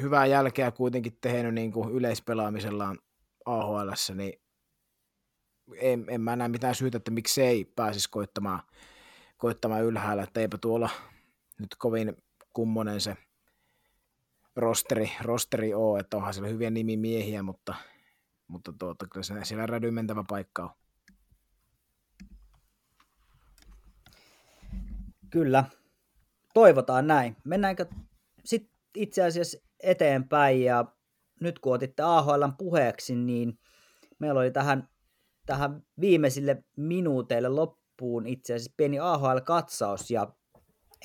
hyvää jälkeä kuitenkin tehnyt niin kuin yleispelaamisellaan AHL, niin en, en mä näe mitään syytä, että miksi ei pääsisi koittamaan, koittamaan ylhäällä, että eipä tuolla nyt kovin kummonen se rosteri, rosteri ole, että onhan siellä hyviä nimimiehiä, mutta, mutta tuota, kyllä siellä rädyn mentävä paikka on. Kyllä, toivotaan näin. Mennäänkö sitten itse asiassa eteenpäin ja nyt kun otitte AHL puheeksi, niin meillä oli tähän, tähän viimeisille minuuteille loppuun itse asiassa pieni AHL-katsaus ja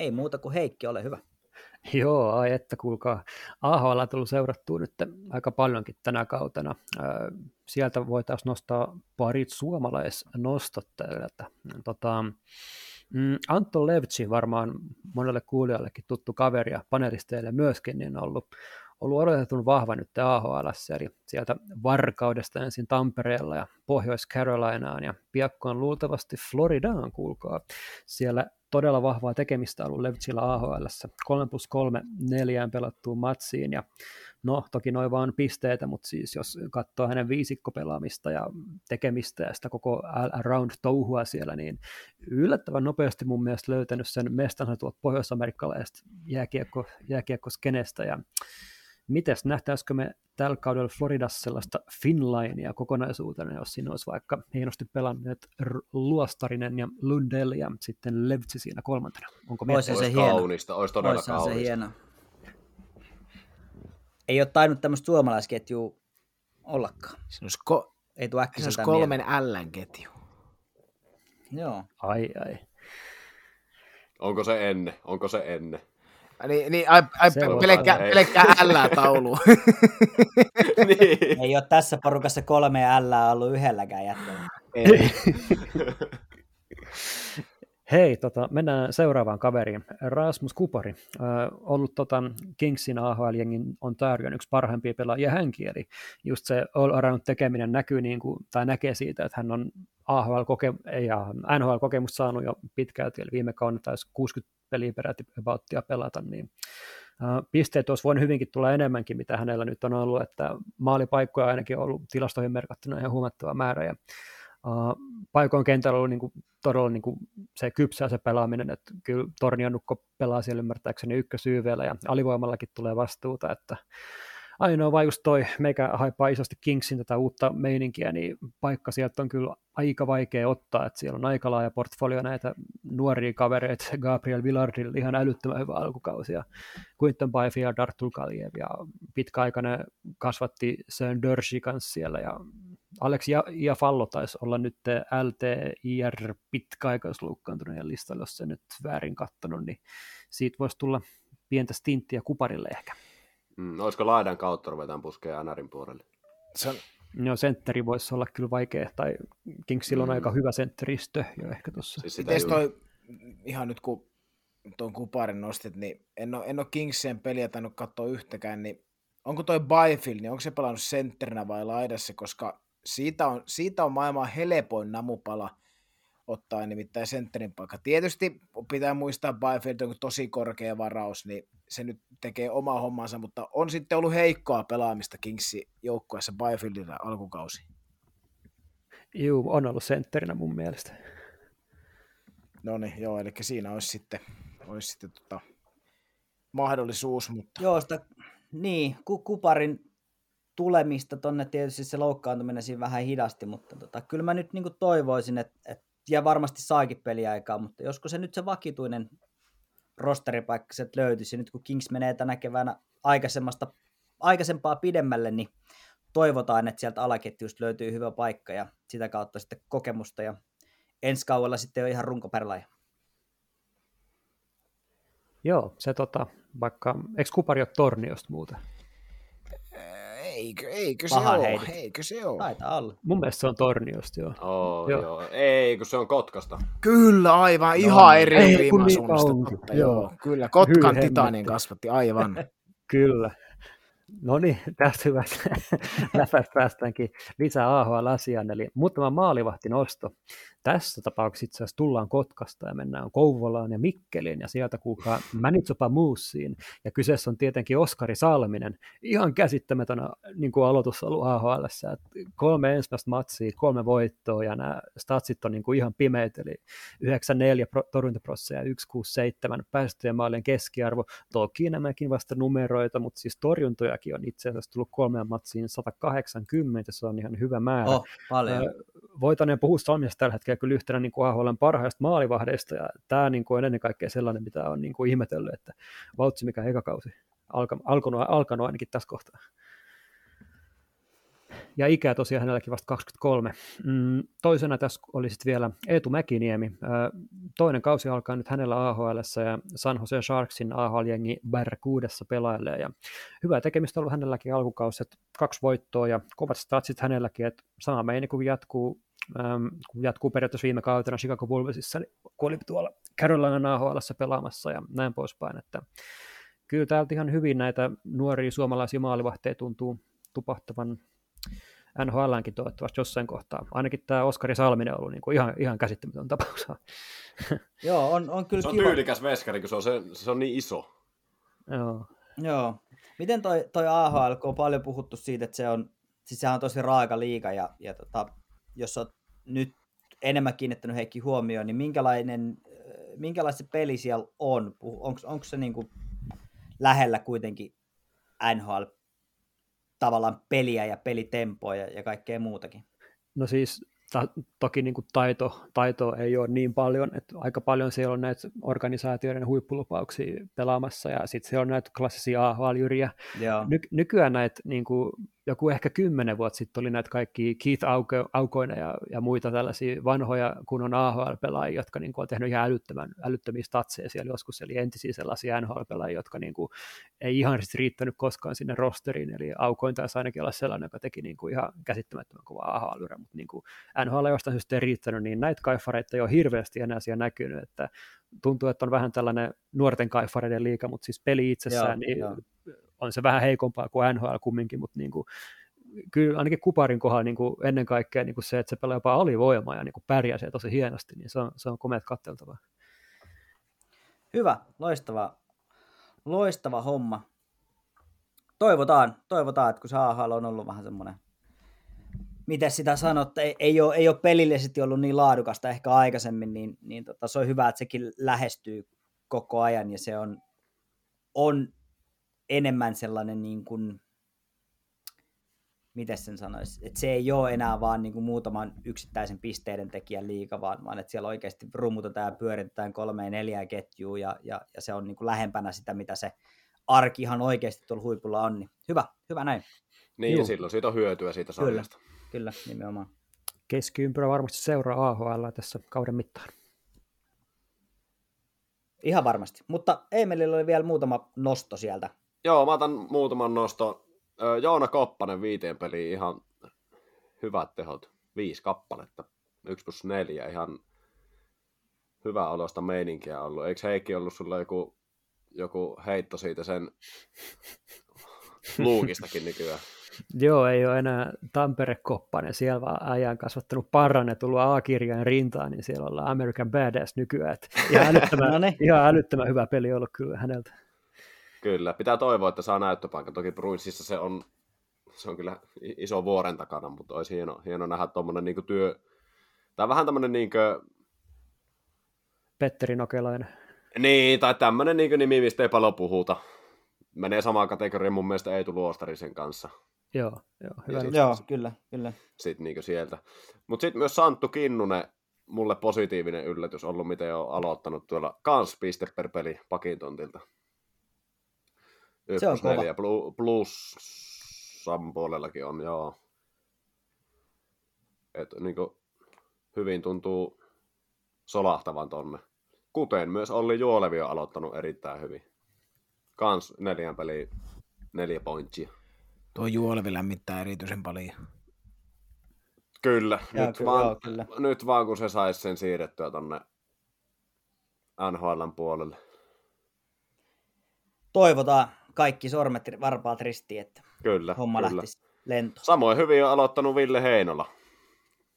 ei muuta kuin Heikki, ole hyvä. Joo, ai että kuulkaa. AHL on tullut seurattua nyt aika paljonkin tänä kautena. Sieltä voitaisiin nostaa parit suomalaisnostot täältä. Tota, mm, Anton Levtsi varmaan monelle kuulijallekin tuttu kaveri ja panelisteille myöskin, niin on ollut, ollut odotetun vahva nyt AHL, eli sieltä Varkaudesta ensin Tampereella ja Pohjois-Carolinaan ja piakkoon luultavasti Floridaan, kuulkaa. Siellä todella vahvaa tekemistä ollut Levitsillä AHL. 3 plus 3 neljään pelattuun matsiin ja no toki noin vaan pisteitä, mutta siis jos katsoo hänen viisikkopelaamista ja tekemistä ja sitä koko around touhua siellä, niin yllättävän nopeasti mun mielestä löytänyt sen mestansa tuolta pohjois-amerikkalaisesta jääkiekko, jääkiekkoskenestä ja Mites nähtäisikö me tällä kaudella Floridassa sellaista Finlinea kokonaisuutena, jos siinä olisi vaikka hienosti pelanneet Luostarinen ja Lundell ja sitten Levtsi siinä kolmantena? Onko olisi se hieno. kaunista, olisi todella olisi kaunista. se hieno. Ei ole tainnut tämmöistä suomalaisketjua ollakaan. Se olisi, ko- Ei tuo se olisi kolmen Ln ketju. Joo. Ai ai. Onko se ennen? Onko se ennen? Niin, niin ai, ai pelkkä, pelkkä L taulu. niin. Ei ole tässä porukassa kolme L ollut yhdelläkään jättänyt. Hei, tota, mennään seuraavaan kaveriin. Rasmus Kupari, äh, ollut tota, Kingsin AHL-jengin on tarjoin yksi parhaimpia pelaajia hänkin, eli just se all-around tekeminen näkyy niin kuin, tai näkee siitä, että hän on AHL-koke- ja NHL-kokemus saanut jo pitkälti, eli viime kaudella taisi 60 peliä peräti abouttia pelata, niin Uh, pisteet olisi voinut hyvinkin tulla enemmänkin, mitä hänellä nyt on ollut, että maalipaikkoja ainakin on ollut tilastoihin merkattuna ihan huomattava määrä, ja paikoin kentällä oli niin kuin, todella niin kuin, se kypsää se pelaaminen, että kyllä Tornianukko pelaa siellä ymmärtääkseni ykkösyyveellä ja alivoimallakin tulee vastuuta, että ainoa vaan just toi, meikä haipaa isosti Kingsin tätä uutta meininkiä, niin paikka sieltä on kyllä aika vaikea ottaa, että siellä on aika laaja portfolio näitä nuoria kavereita, Gabriel Villardil ihan älyttömän hyvä alkukausi, ja Quinton Byfield, Artur Kaliev, ja pitkäaikainen kasvatti Sön Dörsi kanssa siellä, ja Alex ja, ja Fallo taisi olla nyt LTIR pitkäaikaisluukkaantuneen listalla, jos se nyt väärin kattonut, niin siitä voisi tulla pientä stinttiä kuparille ehkä. Mm, olisiko laidan kautta ruvetaan puskea NRin puolelle? Se on... No sentteri voisi olla kyllä vaikea, tai Kingsillä on mm. aika hyvä sentteristö jo ehkä tuossa. Siis toi, ihan nyt kun tuon kuparin nostit, niin en ole, en ole Kingsien peliä tainnut katsoa yhtäkään, niin onko toi Byfield, niin onko se pelannut sentterinä vai laidassa, koska siitä on, siitä on maailman helpoin namupala ottaa nimittäin sentterin paikka. Tietysti pitää muistaa Byfield on tosi korkea varaus, niin se nyt tekee omaa hommansa, mutta on sitten ollut heikkoa pelaamista Kingsi joukkueessa Byfieldillä alkukausi. Juu, on ollut sentterinä mun mielestä. No niin, joo, eli siinä olisi sitten, olisi sitten tota, mahdollisuus. Mutta... Joo, sitä, niin, Kuparin tulemista tonne tietysti se loukkaantuminen siinä vähän hidasti, mutta tota, kyllä mä nyt niin toivoisin, että, että ja varmasti saakin peliaikaa, mutta josko se nyt se vakituinen rosteripaikka sieltä löytyisi. Nyt kun Kings menee tänä keväänä aikaisemmasta, aikaisempaa pidemmälle, niin toivotaan, että sieltä alaketjusta löytyy hyvä paikka ja sitä kautta sitten kokemusta ja ensi kaudella sitten on ihan runkopärlaja. Joo, se tota, vaikka, eikö Kupari ole Torniosta muuten? Eikö, eikö se ole? Eikö se ole? Taitaa olla. Mun mielestä se on Torniosta, joo. Oh, joo. joo. Ei, kun se on Kotkasta. Kyllä, aivan. No, ihan eri ilmansuunnasta. Niin joo, kyllä. Kotkan titanin kasvatti, aivan. kyllä. No niin, tästä hyvä läpästä päästäänkin lisää AHL-asiaan, eli muutama maalivahti nosto. Tässä tapauksessa itse asiassa tullaan Kotkasta ja mennään Kouvolaan ja Mikkeliin ja sieltä kuulkaa Manitsopa Muussiin. Ja kyseessä on tietenkin Oskari Salminen. Ihan käsittämätön niin kuin aloitus ollut AHL. Kolme ensimmäistä matsia, kolme voittoa ja nämä statsit on niin kuin ihan pimeät, eli 94 torjuntaprosessia ja 167 päästöjen maalien keskiarvo. Toki nämäkin vasta numeroita, mutta siis torjuntojakin on itse asiassa tullut kolmeen matsiin 180, se on ihan hyvä määrä. Oh, paljon. Voitaneen puhua Salmisesta tällä hetkellä kyllä yhtenä niin kuin AHLn parhaista maalivahdeista, ja tämä niin kuin on ennen kaikkea sellainen, mitä on niin kuin ihmetellyt, että vautsi mikä eka kausi alka, alkanut, alkanut ainakin tässä kohtaa. Ja ikää tosiaan hänelläkin vasta 23. Mm, toisena tässä oli sitten vielä Eetu Mäkiniemi. Toinen kausi alkaa nyt hänellä AHL ja San Jose Sharksin AHL-jengi Barracuudessa pelailee. Ja hyvää tekemistä on ollut hänelläkin alkukausi, että kaksi voittoa ja kovat statsit hänelläkin, että sama meini kun jatkuu ähm, kun jatkuu periaatteessa viime kautena Chicago Bullsissa, kun oli tuolla Carolina AHL pelaamassa ja näin poispäin, että kyllä täältä ihan hyvin näitä nuoria suomalaisia maalivahteja tuntuu tupahtavan NHLänkin toivottavasti jossain kohtaa. Ainakin tämä Oskari Salminen on ollut niin kuin ihan, ihan käsittämätön tapaus. Joo, on, on kyllä Se on kiva. tyylikäs veskari, kun se on, se, se on niin iso. Joo. Joo. Miten toi, toi AHL, kun on paljon puhuttu siitä, että se on, siis sehän on tosi raaka liiga ja, ja tota, jos olet nyt enemmän kiinnittänyt Heikki huomioon, niin minkälainen, äh, minkälaista peli siellä on? Onko se niin kuin lähellä kuitenkin NHL tavallaan peliä ja pelitempoa ja, ja kaikkea muutakin? No siis ta- toki niin kuin taito, taito ei ole niin paljon, että aika paljon siellä on näitä organisaatioiden huippulupauksia pelaamassa ja sitten siellä on näitä klassisia AHL-jyriä. Ny- nykyään näitä niin kuin joku ehkä kymmenen vuotta sitten oli näitä kaikki Keith Auko, Aukoina ja, ja muita tällaisia vanhoja kunnon AHL-pelaajia, jotka niin kuin, on tehnyt ihan älyttömän, älyttömiä statseja siellä joskus, eli entisiä sellaisia NHL-pelaajia, jotka niin kuin, ei ihan riittänyt koskaan sinne rosteriin, eli Aukoin taisi ainakin olla sellainen, joka teki niin kuin, ihan käsittämättömän kova ahl mutta niin kuin, NHL jostain syystä ei riittänyt, niin näitä kaifareita ei ole hirveästi enää siellä näkynyt, että tuntuu, että on vähän tällainen nuorten kaifareiden liika, mutta siis peli itsessään, joo, niin joo on se vähän heikompaa kuin NHL kumminkin, mutta niin kuin, kyllä ainakin Kuparin kohdalla niin kuin ennen kaikkea niin kuin se, että se pelaa jopa alivoimaa ja niin kuin pärjää se tosi hienosti, niin se on, se on komeat katteltavaa. Hyvä, loistava, loistava homma. Toivotaan, toivotaan, että kun se AHL on ollut vähän semmoinen, miten sitä sanot, ei, ei, ole, ei ole pelillisesti ollut niin laadukasta ehkä aikaisemmin, niin, niin tota, se on hyvä, että sekin lähestyy koko ajan ja se on, on enemmän sellainen niin kuin miten sen sanoisi, että se ei ole enää vaan niin kuin muutaman yksittäisen pisteiden tekijän liiga, vaan, vaan että siellä oikeasti rummutetaan ja pyöritetään kolmeen neljää ketjua ja, ja, ja se on niin kuin lähempänä sitä, mitä se arki ihan oikeasti tuolla huipulla on. Niin hyvä, hyvä näin. Niin, Juu. ja silloin siitä on hyötyä siitä sarjasta. Kyllä, kyllä nimenomaan. Keskiympyrä varmasti seuraa AHL tässä kauden mittaan. Ihan varmasti, mutta Emelillä oli vielä muutama nosto sieltä. Joo, mä otan muutaman nosto. Joona Koppanen viiteen peliin ihan hyvät tehot. Viisi kappaletta. 1 plus 4 ihan hyvä olosta meininkiä ollut. Eikö Heikki ollut sulla joku, joku heitto siitä sen luukistakin nykyään? Joo, ei ole enää Tampere-koppanen, siellä vaan ajan kasvattanut parran ja tullut A-kirjain rintaan, niin siellä ollaan American Badass nykyään. Et ihan, älyttömän, no niin. ihan älyttömän hyvä peli ollut kyllä häneltä. Kyllä, pitää toivoa, että saa näyttöpaikan. Toki Bruinsissa se on, se on kyllä iso vuoren takana, mutta olisi hieno, hieno nähdä tuommoinen niin työ, tai vähän tämmöinen niin kuin... Petteri Nokelainen. Niin, tai tämmöinen niin nimi, mistä ei paljon puhuta. Menee samaan kategoriaan mun mielestä Eetu Luostarisen kanssa. Joo, joo, hyvä. Sit, joo, kyllä, kyllä. Sitten niin sieltä. Mutta sitten myös Santtu Kinnunen, mulle positiivinen yllätys ollut, miten on aloittanut tuolla kans piste per peli pakintontilta. Se on kova. Plus, plus Sam puolellakin on, joo. Et, niin kuin, hyvin tuntuu solahtavan tonne. Kuten myös Olli Juolevi on aloittanut erittäin hyvin. Kans neljän peli neljä pointsia. Tuo Juolevi lämmittää erityisen paljon. Kyllä, nyt, kyllä, vaan, joo, kyllä. nyt vaan kun se saisi sen siirrettyä tonne NHLn puolelle. Toivotaan kaikki sormet varpaat ristiin, että kyllä, homma kyllä. lähtisi lentoon. Samoin hyvin on aloittanut Ville Heinola.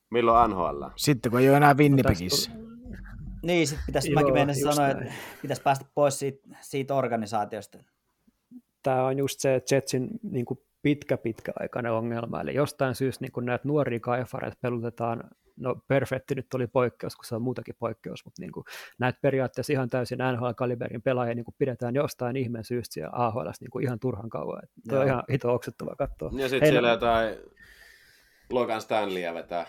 Milloin NHL? Sitten kun ei ole enää Winnipegissä. Niin, sitten pitäisi, Joo, mäkin mennä sanoa, että pitäisi päästä pois siitä, siitä organisaatiosta. Tämä on just se Jetsin niin kuin pitkä, pitkäaikainen ongelma. Eli jostain syystä niin näitä nuoria kaifareita pelutetaan, no perfekti nyt oli poikkeus, kun se on muutakin poikkeus, mutta niin kuin, näitä periaatteessa ihan täysin NHL-kaliberin pelaajia niin kuin pidetään jostain ihmeen syystä siellä AHL niin kuin ihan turhan kauan. Tuo on ihan hito oksettava katsoa. Ja sitten siellä jotain Logan Stanleyä vetää.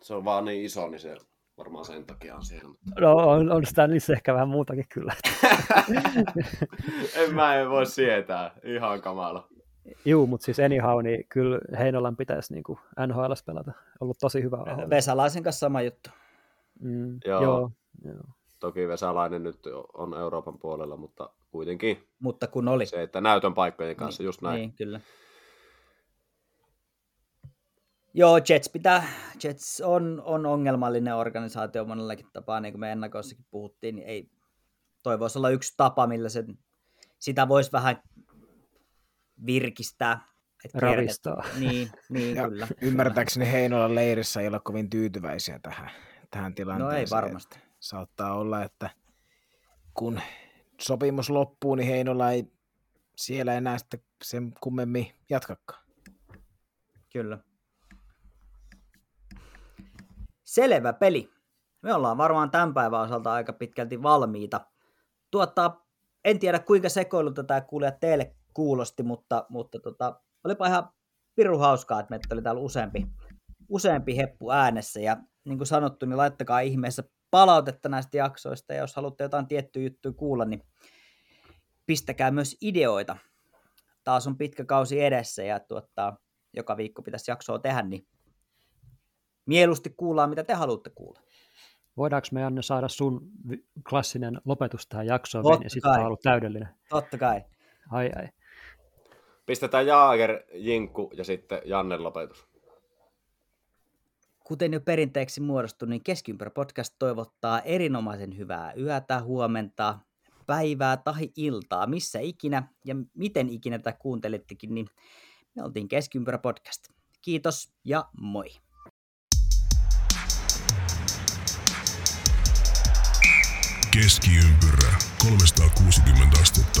Se on vaan niin iso, niin se varmaan sen takia on siellä. Mutta... No on, on Stanleyssä ehkä vähän muutakin kyllä. en mä en voi sietää, ihan kamala. Juu, mutta siis anyhow, niin kyllä Heinolan pitäisi niin kuin NHL pelata. Ollut tosi hyvä. Vesalaisen kanssa sama juttu. Mm, joo. joo, joo. Toki Vesalainen nyt on Euroopan puolella, mutta kuitenkin. Mutta kun oli. Se, että näytön paikkojen kanssa, niin, just näin. Niin, kyllä. Joo, Jets, pitää, Jets on, on ongelmallinen organisaatio monellakin tapaa, niin kuin me ennakoissakin puhuttiin, niin ei, toi voisi olla yksi tapa, millä se, sitä voisi vähän virkistää. Että Ravistaa. Niin, niin ja kyllä. Ymmärtääkseni Heinolan leirissä ei ole kovin tyytyväisiä tähän, tähän tilanteeseen. No ei varmasti. Saattaa olla, että kun sopimus loppuu, niin Heinola ei siellä enää sitten sen kummemmin jatkakaan. Kyllä. Selvä peli. Me ollaan varmaan tämän päivän osalta aika pitkälti valmiita. Tuottaa, en tiedä kuinka sekoilu tätä kuulijat teille kuulosti, mutta, mutta tota, olipa ihan piru hauskaa, että meitä oli täällä useampi, useampi heppu äänessä. Ja niin kuin sanottu, niin laittakaa ihmeessä palautetta näistä jaksoista, ja jos haluatte jotain tiettyä juttuja kuulla, niin pistäkää myös ideoita. Taas on pitkä kausi edessä, ja tuottaa, joka viikko pitäisi jaksoa tehdä, niin mieluusti kuullaan, mitä te haluatte kuulla. Voidaanko me Janne saada sun klassinen lopetus tähän jaksoon, Totta ja sitten on ollut täydellinen? Totta kai. Ai ai. Pistetään Jaager, Jinkku ja sitten Janne lopetus. Kuten jo perinteeksi muodostui, niin Keskiympärä podcast toivottaa erinomaisen hyvää yötä, huomenta, päivää tai iltaa, missä ikinä ja miten ikinä tätä kuuntelittekin, niin me oltiin Keskiympärä podcast. Kiitos ja moi! Keskiympyrä 360 astetta.